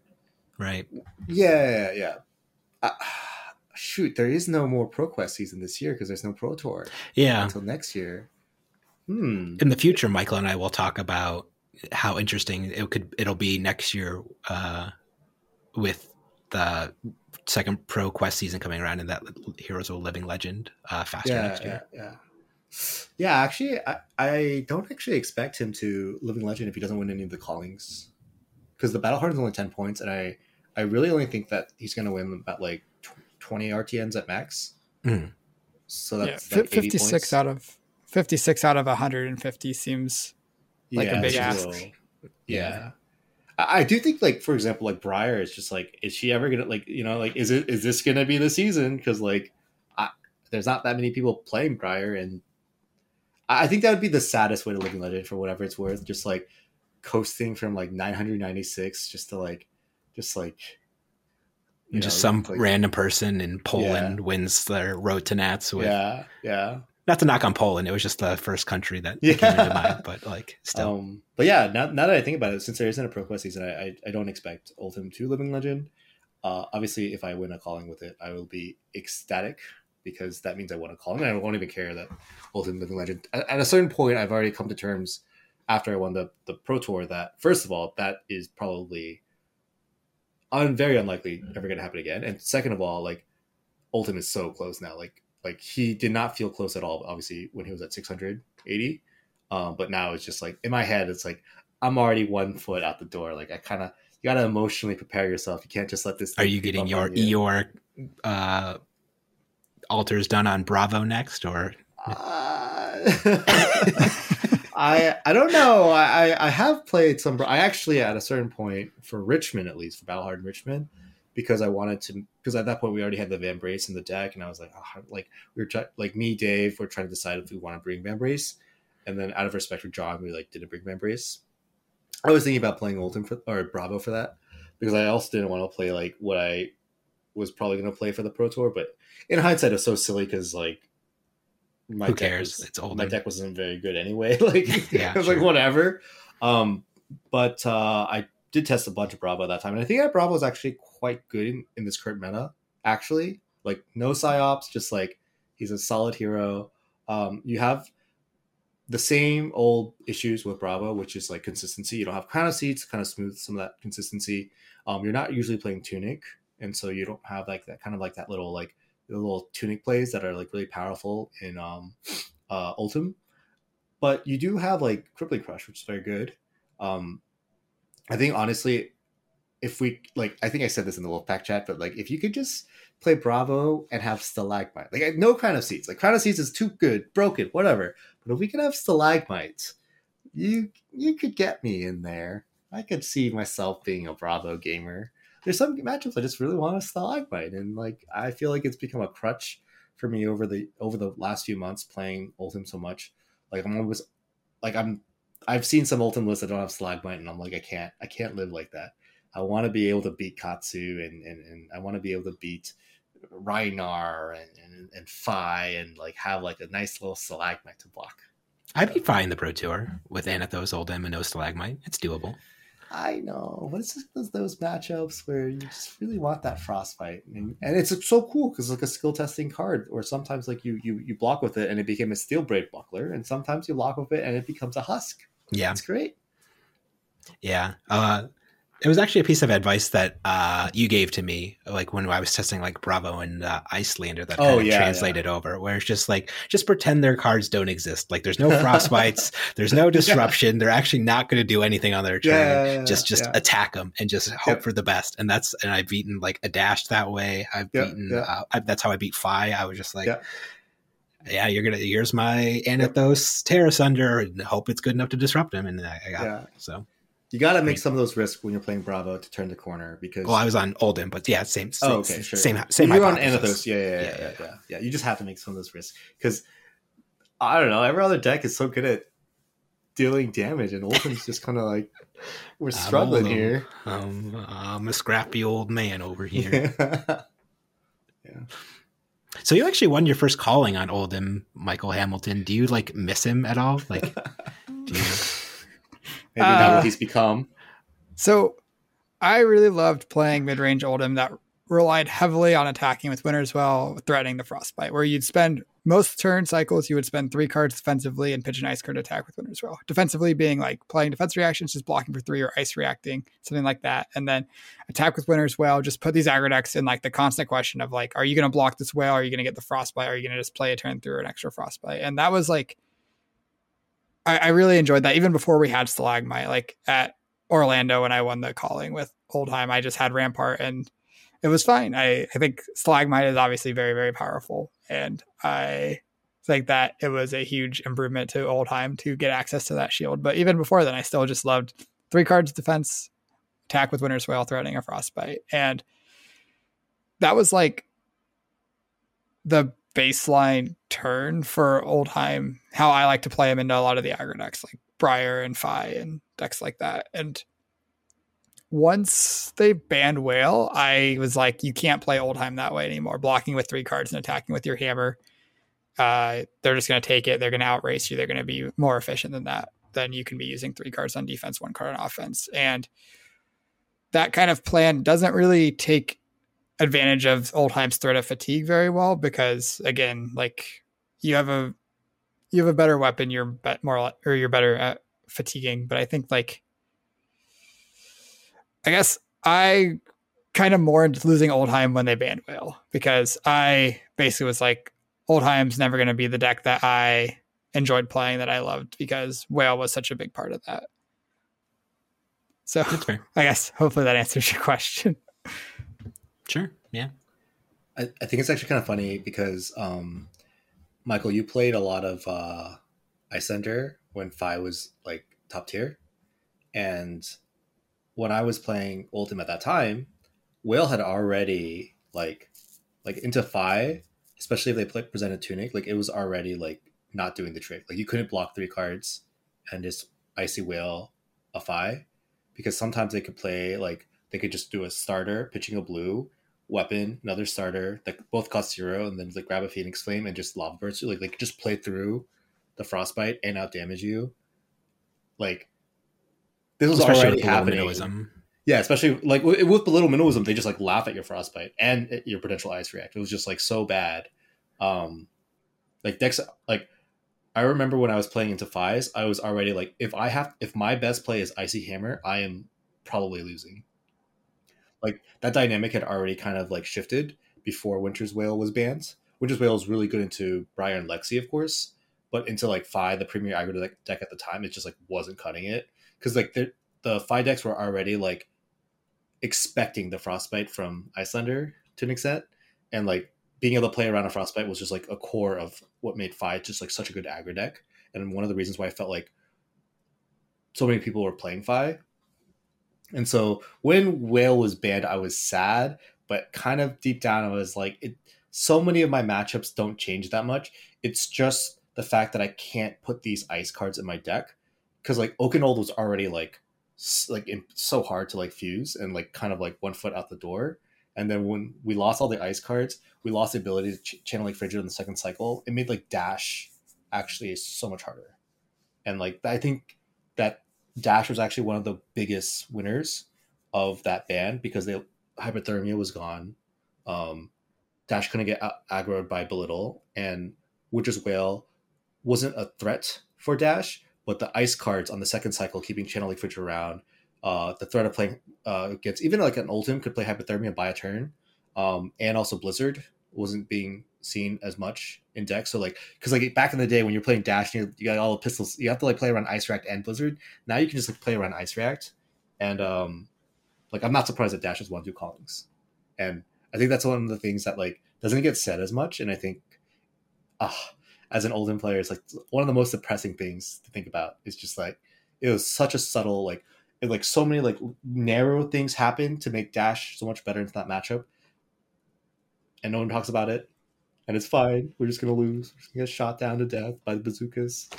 right? Yeah, yeah, yeah. Uh, shoot, there is no more ProQuest season this year because there's no Pro Tour Yeah. until next year. Hmm. In the future, Michael and I will talk about how interesting it could it'll be next year uh, with the second Pro Quest season coming around, and that Heroes of a Living Legend uh, faster yeah, next year. yeah. Yeah, actually, I, I don't actually expect him to living legend if he doesn't win any of the callings, because the battle hard is only ten points, and I I really only think that he's going to win about like tw- twenty RTNs at max. Mm. So yeah, that's fi- like 56 points. out of 56 out of 150 seems like a big ask. so- yeah. I I do think, like for example, like Briar is just like, is she ever gonna like, you know, like, is it is this gonna be the season? Because like, I, there's not that many people playing Briar, and I I think that would be the saddest way to live in Legend for whatever it's worth. Just like coasting from like 996, just to like, just like, you just know, some like- random person in Poland wins their road to Nats with yeah, yeah. not to knock on Poland, it was just the first country that Yeah. came into mind, but like [laughs] still. Um, but yeah, now, now that I think about it, since there isn't a Pro Quest season, I, I, I don't expect Oldhim to Living Legend. Uh, obviously, if I win a calling with it, I will be ecstatic because that means I won a calling. And I won't even care that Oldhim Living Legend. At, at a certain point, I've already come to terms after I won the, the Pro Tour that, first of all, that is probably un, very unlikely ever going to happen again. And second of all, like, Oldhim is so close now. Like, like he did not feel close at all, obviously, when he was at 680. Um, but now it's just like in my head, it's like I'm already one foot out the door. Like I kind of you got to emotionally prepare yourself. You can't just let this. Are you getting your on you. Eeyore uh, altars done on Bravo next, or Uh, [laughs] I I don't know. I I- have played some. I actually at a certain point for Richmond at least for Battle Hard Richmond because I wanted to because at that point we already had the Vambrace in the deck and I was like oh, like we were try, like me Dave we're trying to decide if we want to bring Vambrace and then out of respect for John we like didn't bring Vambrace. I was thinking about playing Oldhim for or Bravo for that because I also didn't want to play like what I was probably going to play for the Pro Tour, but in hindsight it's so silly because like my Who cares? was- It's Oldhim. My deck wasn't very good anyway. [laughs] Like Yeah, [laughs] I was like whatever. Um, but uh, I did test a bunch of Bravo at that time, and I think that Bravo is actually quite good in, in this current meta. Actually, like no psyops, just like he's a solid hero. Um, you have the same old issues with Bravo, which is like consistency. You don't have kind of seats, kind of smooth some of that consistency. Um, you're not usually playing Tunic, and so you don't have like that kind of like that little like the little Tunic plays that are like really powerful in um, [sniffs] uh, Oldhim. But you do have like Crippling Crush, which is very good. Um, I think honestly, if we like, I think I said this in the Wolfpack chat, but like, if you could just play Bravo and have Stalagmite, like no Crown of Seeds, like Crown of Seeds is too good, broken, whatever. But if we could have Stalagmites, you you could get me in there. I could see myself being a Bravo gamer. There's some matchups I just really want a Stalagmite, and like I feel like it's become a crutch for me over the over the last few months playing Oldhim so much. Like I'm always like I'm I've seen some Oldhim lists that don't have Stalagmite, and I'm like I can't I can't live like that. I want to be able to beat Katsu, and and, and I want to be able to beat Rhinar and, and and Fai and like have like a nice little stalagmite to block. I'd be fine the Pro Tour with Anothos, Oldhim, and no Stalagmite. It's doable. I know, but it's just those matchups where you just really want that frostbite, and, and it's so cool because like a skill testing card, or sometimes like you you you block with it and it became a steel braid buckler, and sometimes you block with it and it becomes a husk. Yeah, it's great. Yeah, uh, it was actually a piece of advice that uh, you gave to me, like when I was testing like Bravo and uh, Iyslander, that kind Oh, of yeah, translated over, where it's just like just pretend their cards don't exist. Like there's no [laughs] frostbites, there's no [laughs] disruption. They're actually not going to do anything on their turn. Yeah, just just yeah. attack them and just hope Yep. for the best. And that's and I've beaten like a dash that way. I've Yeah, beaten. yeah. Uh, I, that's how I beat Fai. I was just like. Yeah. Yeah, you're gonna. Here's my Anothos Terra Sunder, and hope it's good enough to disrupt him, and I, I got Yeah. it. So, You got to make some of those risks when you're playing Bravo to turn the corner because. well, I was on Oldhim, but yeah, same. same oh, okay, sure. Same. Same. You're on. Anothos. Yeah yeah yeah, Yeah, yeah, yeah. You just have to make some of those risks because I don't know. Every other deck is so good at dealing damage, and Oldhim's [laughs] just kind of like we're I'm struggling Oldhim. here. Um, I'm a scrappy old man over [laughs] here. Yeah. So you actually won your first calling on Oldhim, Michael Hamilton. Do you like miss him at all? Like, do you? [laughs] Maybe not Uh, what he's become. So I really loved playing mid range Oldhim that relied heavily on attacking with Winter's Wail, threatening the Frostbite, where you'd spend most turn cycles, you would spend three cards defensively and pitch an ice card attack with Winter's Wail. Defensively being like playing defense reactions, just blocking for three or ice reacting, something like that. And then attack with Winter's Wail, just put these aggro decks in like the constant question of like, are you going to block this Wail? Are you going to get the Frostbite? Are you going to just play a turn through an extra Frostbite? And that was like, I, I really enjoyed that even before we had Stalagmite. Like at Orlando when I won the calling with Oldhim, I just had Rampart and it was fine. I, I think Stalagmite is obviously very, very powerful. And I think that it was a huge improvement to Oldhim to get access to that shield. But even before then, I still just loved three cards defense, attack with Winter's Wail, threatening a Frostbite. And that was like the baseline turn for Oldhim, how I like to play him into a lot of the aggro decks, like Briar and Fai and decks like that. And once they banned Wail, I was like, you can't play Oldhim that way anymore. Blocking with three cards and attacking with your hammer. Uh, they're just going to take it. They're going to outrace you. They're going to be more efficient than that. Then you can be using three cards on defense, one card on offense. And that kind of plan doesn't really take advantage of Oldhim's threat of fatigue very well because again, like you have a you have a better weapon, you're bet more or you're better at fatiguing. But I think like I guess I kind of mourned losing Oldhim when they banned Wail because I basically was like, Oldhim's never going to be the deck that I enjoyed playing that I loved because Wail was such a big part of that. So I guess hopefully that answers your [laughs] question. Sure. Yeah. I, I think it's actually kind of funny because um, Michael, you played a lot of uh, Iyslander when Fai was like top tier, and when I was playing Oldhim at that time, Wail had already like like into Fai, especially if they play, presented Tunic, like it was already like not doing the trick. Like you couldn't block three cards and just Icy Wail a Fai, because sometimes they could play like they could just do a starter pitching a blue weapon, another starter that both cost zero, and then like grab a Phoenix Flame and just lava burst you. Like could just play through the frostbite and out damage you. Like this was Especially already happening. minimalism. Yeah, especially like with with little minimalism, they just like laugh at your frostbite and your potential ice react. It was just like so bad. Um, like Dex, like I remember when I was playing into fives, I was already like, if I have, if my best play is icy hammer, I am probably losing. Like that dynamic had already kind of like shifted before Winter's Wail was banned. Winter's Wail is really good into Briar and Lexi, of course, but into like Fai, the premier aggro deck, at the time, it just like wasn't cutting it because like the the Fai decks were already like expecting the Frostbite from Iyslander to an extent, and like being able to play around a Frostbite was just like a core of what made Fai just like such a good aggro deck, and one of the reasons why I felt like so many people were playing Fai. And so when Wail was banned, I was sad, but kind of deep down, I was like, it. So many of my matchups don't change that much. It's just the fact that I can't put these ice cards in my deck because like Oaken Old was already like like so hard to like fuse and like kind of like one foot out the door. And then when we lost all the ice cards, we lost the ability to ch- Channel Lake Frigid in the second cycle. It made like dash actually so much harder. And like I think that dash was actually one of the biggest winners of that ban because the hypothermia was gone. Um, dash couldn't get aggroed by belittle, and Winter's Wail wasn't a threat for dash, but the ice cards on the second cycle, keeping channel leakage around, uh, the threat of playing uh, against even like an Oldhim could play hypothermia by a turn, um, and also blizzard wasn't being seen as much in deck. So like, because like back in the day when you're playing dash, and you, got all the pistols, you have to like play around ice react and blizzard. Now you can just like play around ice react, and um, like I'm not surprised that dash is one two callings, and I think that's one of the things that like doesn't get said as much, and I think, ah, as an Oldhim player, it's like one of the most depressing things to think about. It's just like it was such a subtle like it, like so many like narrow things happen to make dash so much better into that matchup, and no one talks about it, and it's fine. We're just gonna lose. We're just gonna get shot down to death by the bazookas.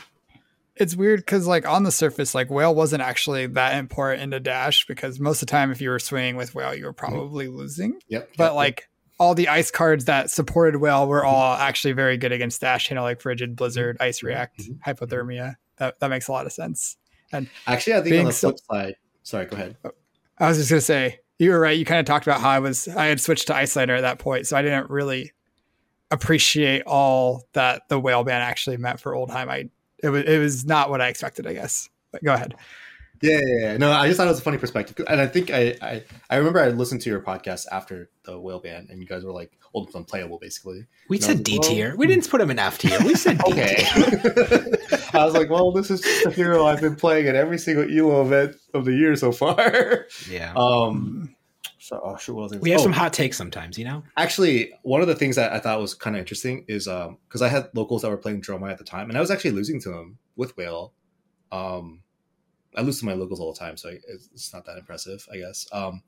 It's weird because, like, on the surface, like, Wail wasn't actually that important into dash because most of the time, if you were swinging with Wail, you were mm-hmm. probably losing. Yep. But, yep, like, all the ice cards that supported Wail were all actually very good against dash, you know, like Frigid, Blizzard, mm-hmm. Ice React, Mhm. Hypothermia. That, that makes a lot of sense. And actually, I think on the so- side. Sorry, go ahead. I was just gonna say you were right. You kind of talked about how I was I had switched to Iyslander at that point, so I didn't really appreciate all that the Wail ban actually meant for Oldhim. I it was it was not what I expected, I guess. But go ahead. Yeah, yeah, yeah. No, I just thought it was a funny perspective, and I think I, I, I remember I listened to your podcast after the Wail ban, and you guys were like old unplayable, basically. We No, said D well- tier. We didn't put him in F tier. We said D Okay. tier. [laughs] I was like, well, this is just a hero I've been playing at every single ELO event of the year so far. Yeah. Um, so oh, shoot, was we have oh, some hot takes sometimes, you know? Actually, one of the things that I thought was kind of interesting is um because I had locals that were playing Dromai at the time, and I was actually losing to them with Wail. Um, I lose to my locals all the time, so it's it's not that impressive, I guess. Um,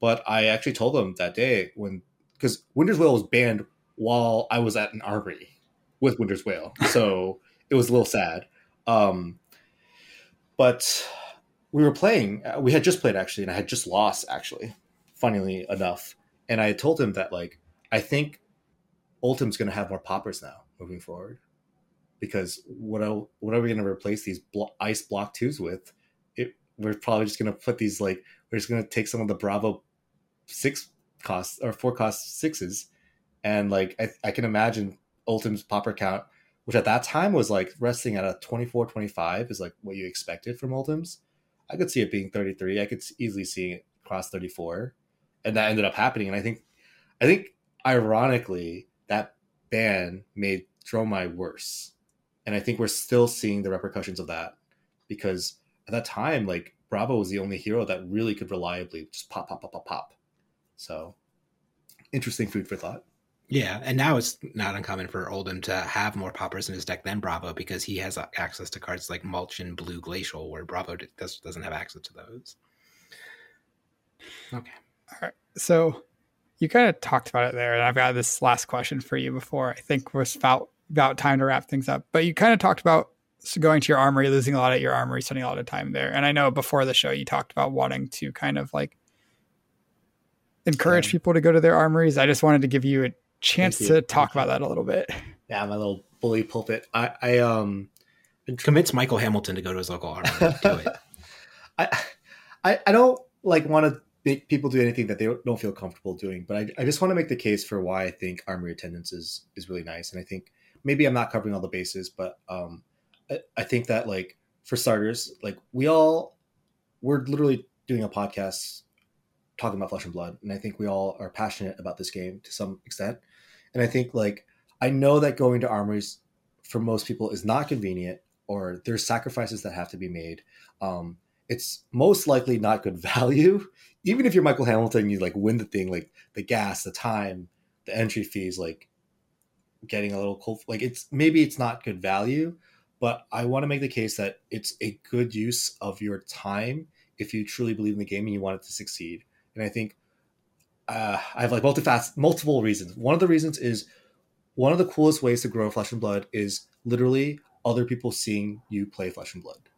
but I actually told them that day when because Winter's Wail was banned while I was at an armory with Winter's Wail, [laughs] so it was a little sad. Um, but we were playing. uh, We had just played actually, and I had just lost actually. Funnily enough, and I told him that like I think Oldhim's going to have more poppers now moving forward because what el- what are we going to replace these blo- ice block twos with? It we're probably just going to put these like we're just going to take some of the Bravo six costs or four cost sixes, and like I, I can imagine Oldhim's popper count, which at that time was like resting at a 24, 25 is like what you expected from Oldhims. I could see it being 33. I could easily see it cross 34 and that ended up happening. And I think, I think, ironically, that ban made Dromai worse, and I think we're still seeing the repercussions of that because at that time, like Bravo was the only hero that really could reliably just pop, pop, pop, pop, pop. So, interesting food for thought. Yeah, and now it's not uncommon for Oldhim to have more poppers in his deck than Bravo because he has access to cards like Mulch and Blue Glacial, where Bravo does, doesn't have access to those. Okay. So you kind of talked about it there, and I've got this last question for you before I think was about about time to wrap things up. But you kind of talked about going to your armory, losing a lot at your armory, spending a lot of time there. And I know before the show you talked about wanting to kind of like encourage Yeah. people to go to their armories. I just wanted to give you a chance you. to talk about that a little bit. Yeah, my little bully pulpit. I, I um, Convince Michael Hamilton to go to his local armory. Do it. [laughs] I, I, I don't like want to people do anything that they don't feel comfortable doing, but I, I just want to make the case for why I think armory attendance is is really nice, and I think maybe I'm not covering all the bases, but um, I, I think that like for starters, like we all we're literally doing a podcast talking about flesh and blood, and I think we all are passionate about this game to some extent, and I think like I know that going to armories for most people is not convenient, or there's sacrifices that have to be made. Um, it's most likely not good [laughs] value. Even if you're Michael Hamilton, you like win the thing, like the gas, the time, the entry fees, like getting a little cold. Like it's maybe it's not good value, but I want to make the case that it's a good use of your time if you truly believe in the game and you want it to succeed. And I think uh, I have like multifac- multiple reasons. One of the reasons is one of the coolest ways to grow Flesh and Blood is literally other people seeing you play Flesh and Blood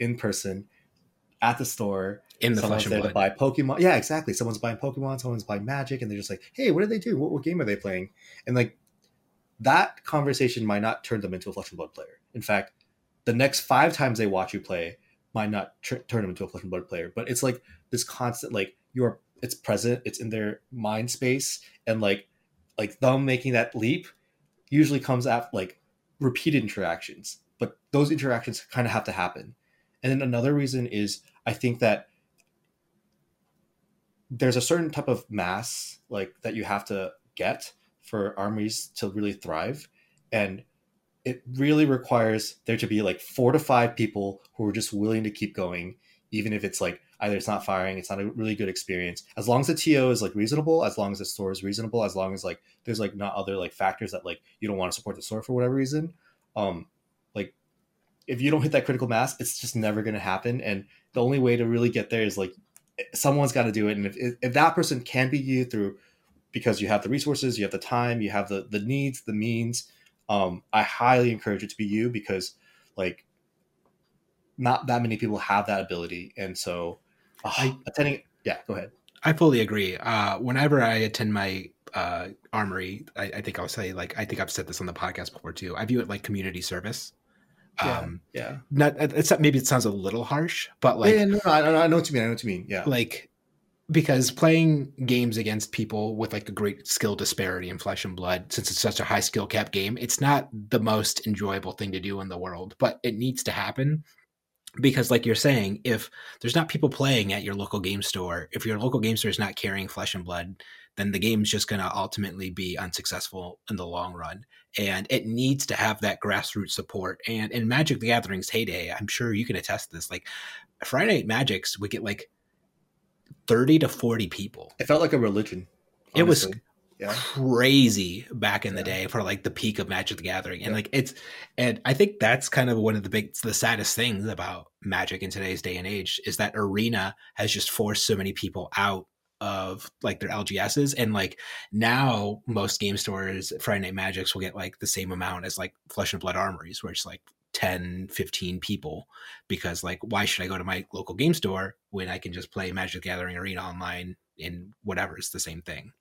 in person at the store in the someone's flesh and there blood. to buy Pokemon. Yeah, exactly. Someone's buying Pokemon, someone's buying Magic, and they're just like, "Hey, what do they do? What, what game are they playing?" And like that conversation might not turn them into a Flesh and Blood player. In fact, the next five times they watch you play might not tr- turn them into a Flesh and Blood player. But it's like this constant, like you're, it's present, it's in their mind space, and like, like them making that leap usually comes after like repeated interactions. But those interactions kind of have to happen. And then another reason is I think that there's a certain type of mass like that you have to get for armies to really thrive. And it really requires there to be like four to five people who are just willing to keep going even if it's like either it's not firing it's not a really good experience. As long as the to is like reasonable as long as the store is reasonable as long as like there's like not other like factors that like you don't want to support the store for whatever reason um if you don't hit that critical mass it's just never going to happen and the only way to really get there is like someone's got to do it and if, if that person can be you through because you have the resources you have the time you have the the needs the means um i highly encourage it to be you because like not that many people have that ability and so uh, I- attending yeah go ahead I fully agree. Uh, whenever I attend my uh, armory, I, I think I'll say like I think I've said this on the podcast before too. I view it like community service. Yeah. Um, yeah not it's maybe it sounds a little harsh, but like yeah, no, no, I, I know what you mean i know what you mean yeah like because playing games against people with like a great skill disparity in flesh and blood since it's such a high skill cap game it's not the most enjoyable thing to do in the world but it needs to happen because like you're saying if there's not people playing at your local game store if your local game store is not carrying flesh and blood then the game's just going to ultimately be unsuccessful in the long run. And it needs to have that grassroots support. And in magic the gathering's heyday i'm sure you can attest to this like friday night magics we get like 30 to 40 people. It felt like a religion It was- yeah. crazy back in the Yeah. day for like the peak of Magic the Gathering. And like it's and I think that's kind of one of the big the saddest things about Magic in today's day and age is that arena has just forced so many people out of like their LGSs and like now most game stores Friday Night Magics will get like the same amount as like Flesh and Blood Armories where it's like 10 15 people because like why should I go to my local game store when I can just play Magic Gathering Arena online in whatever it's the same thing.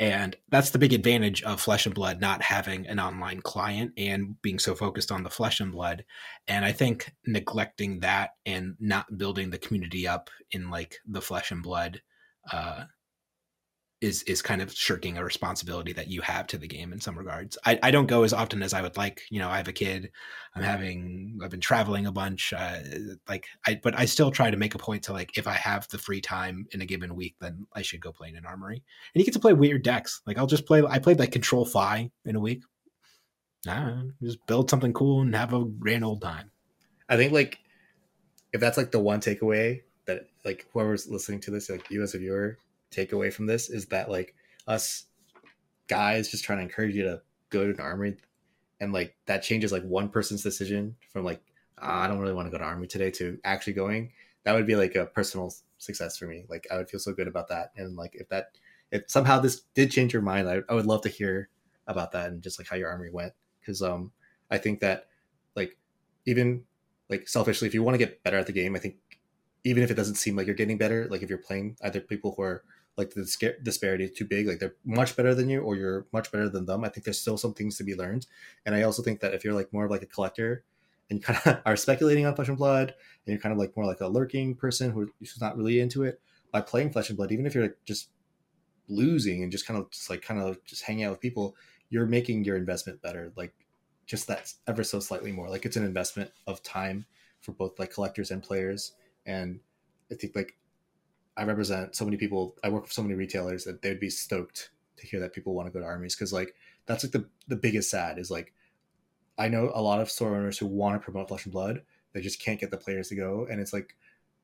And that's the big advantage of flesh and blood not having an online client and being so focused on the flesh and blood. And i think neglecting that and not building the community up in like the flesh and blood uh is is kind of shirking a responsibility that you have to the game in some regards. I, I don't go as often as I would like. You know, I have a kid. I'm having. I've been traveling a bunch. Uh, like I, but I still try to make a point to like if I have the free time in a given week, then I should go play in an armory. And you get to play weird decks. Like I'll just play. I played like Control Fai in a week. Nah, just build something cool and have a grand old time. I think like if that's like the one takeaway that like whoever's listening to this, like you as a viewer, take away from this is that like us guys just trying to encourage you to go to an armory and like that changes like one person's decision from like "Ah, I don't really want to go to army today to actually going. That would be like a personal success for me. Like I would feel so good about that. And like if that if somehow this did change your mind, I, I would love to hear about that and just like how your armory went. Cause um I think that like even like selfishly, if you want to get better at the game, I think even if it doesn't seem like you're getting better, like if you're playing either people who are like the disparity is too big, like they're much better than you or you're much better than them, I think there's still some things to be learned. And I also think that if you're like more of like a collector and kind of [laughs] are speculating on Flesh and Blood and you're kind of like more like a lurking person who- who's not really into it, by playing Flesh and Blood, even if you're like just losing and just kind of just like kind of just hanging out with people, you're making your investment better. Like just that ever so slightly more. Like it's an investment of time for both like collectors and players. And I think like I represent so many people. I work with so many retailers that they'd be stoked to hear that people want to go to armies because like that's like the the biggest sad is like I know a lot of store owners who want to promote Flesh and Blood, they just can't get the players to go, and it's like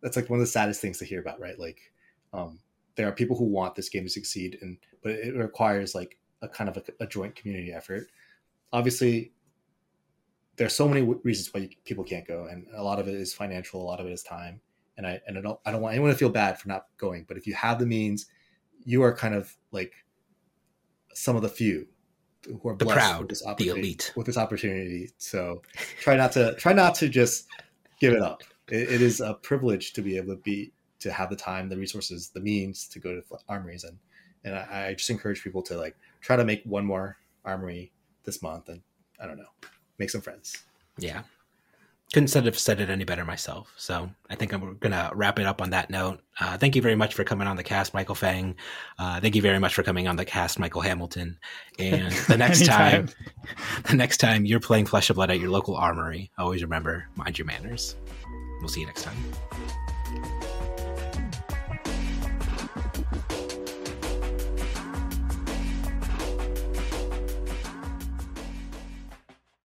that's like one of the saddest things to hear about, right? Like um, there are people who want this game to succeed, and but it requires like a kind of a, a joint community effort. Obviously, there's so many w- reasons why you, people can't go, and a lot of it is financial, a lot of it is time, and I and I don't I don't want anyone to feel bad for not going. But if you have the means, you are kind of like some of the few who are The blessed crowd, with this the elite. with this opportunity. So try not to try not to just give it up. It, it is a privilege to be able to be to have the time, the resources, the means to go to armories, and and I, I just encourage people to like try to make one more armory this month, and I don't know, make some friends. Yeah, couldn't have said it any better myself. So I think I'm going to wrap it up on that note. Uh, thank you very much for coming on the cast, Michael Feng. Uh, thank you very much for coming on the cast, Michael Hamilton. And [laughs] the next time, the next time you're playing Flesh of Blood at your local armory, always remember mind your manners. We'll see you next time.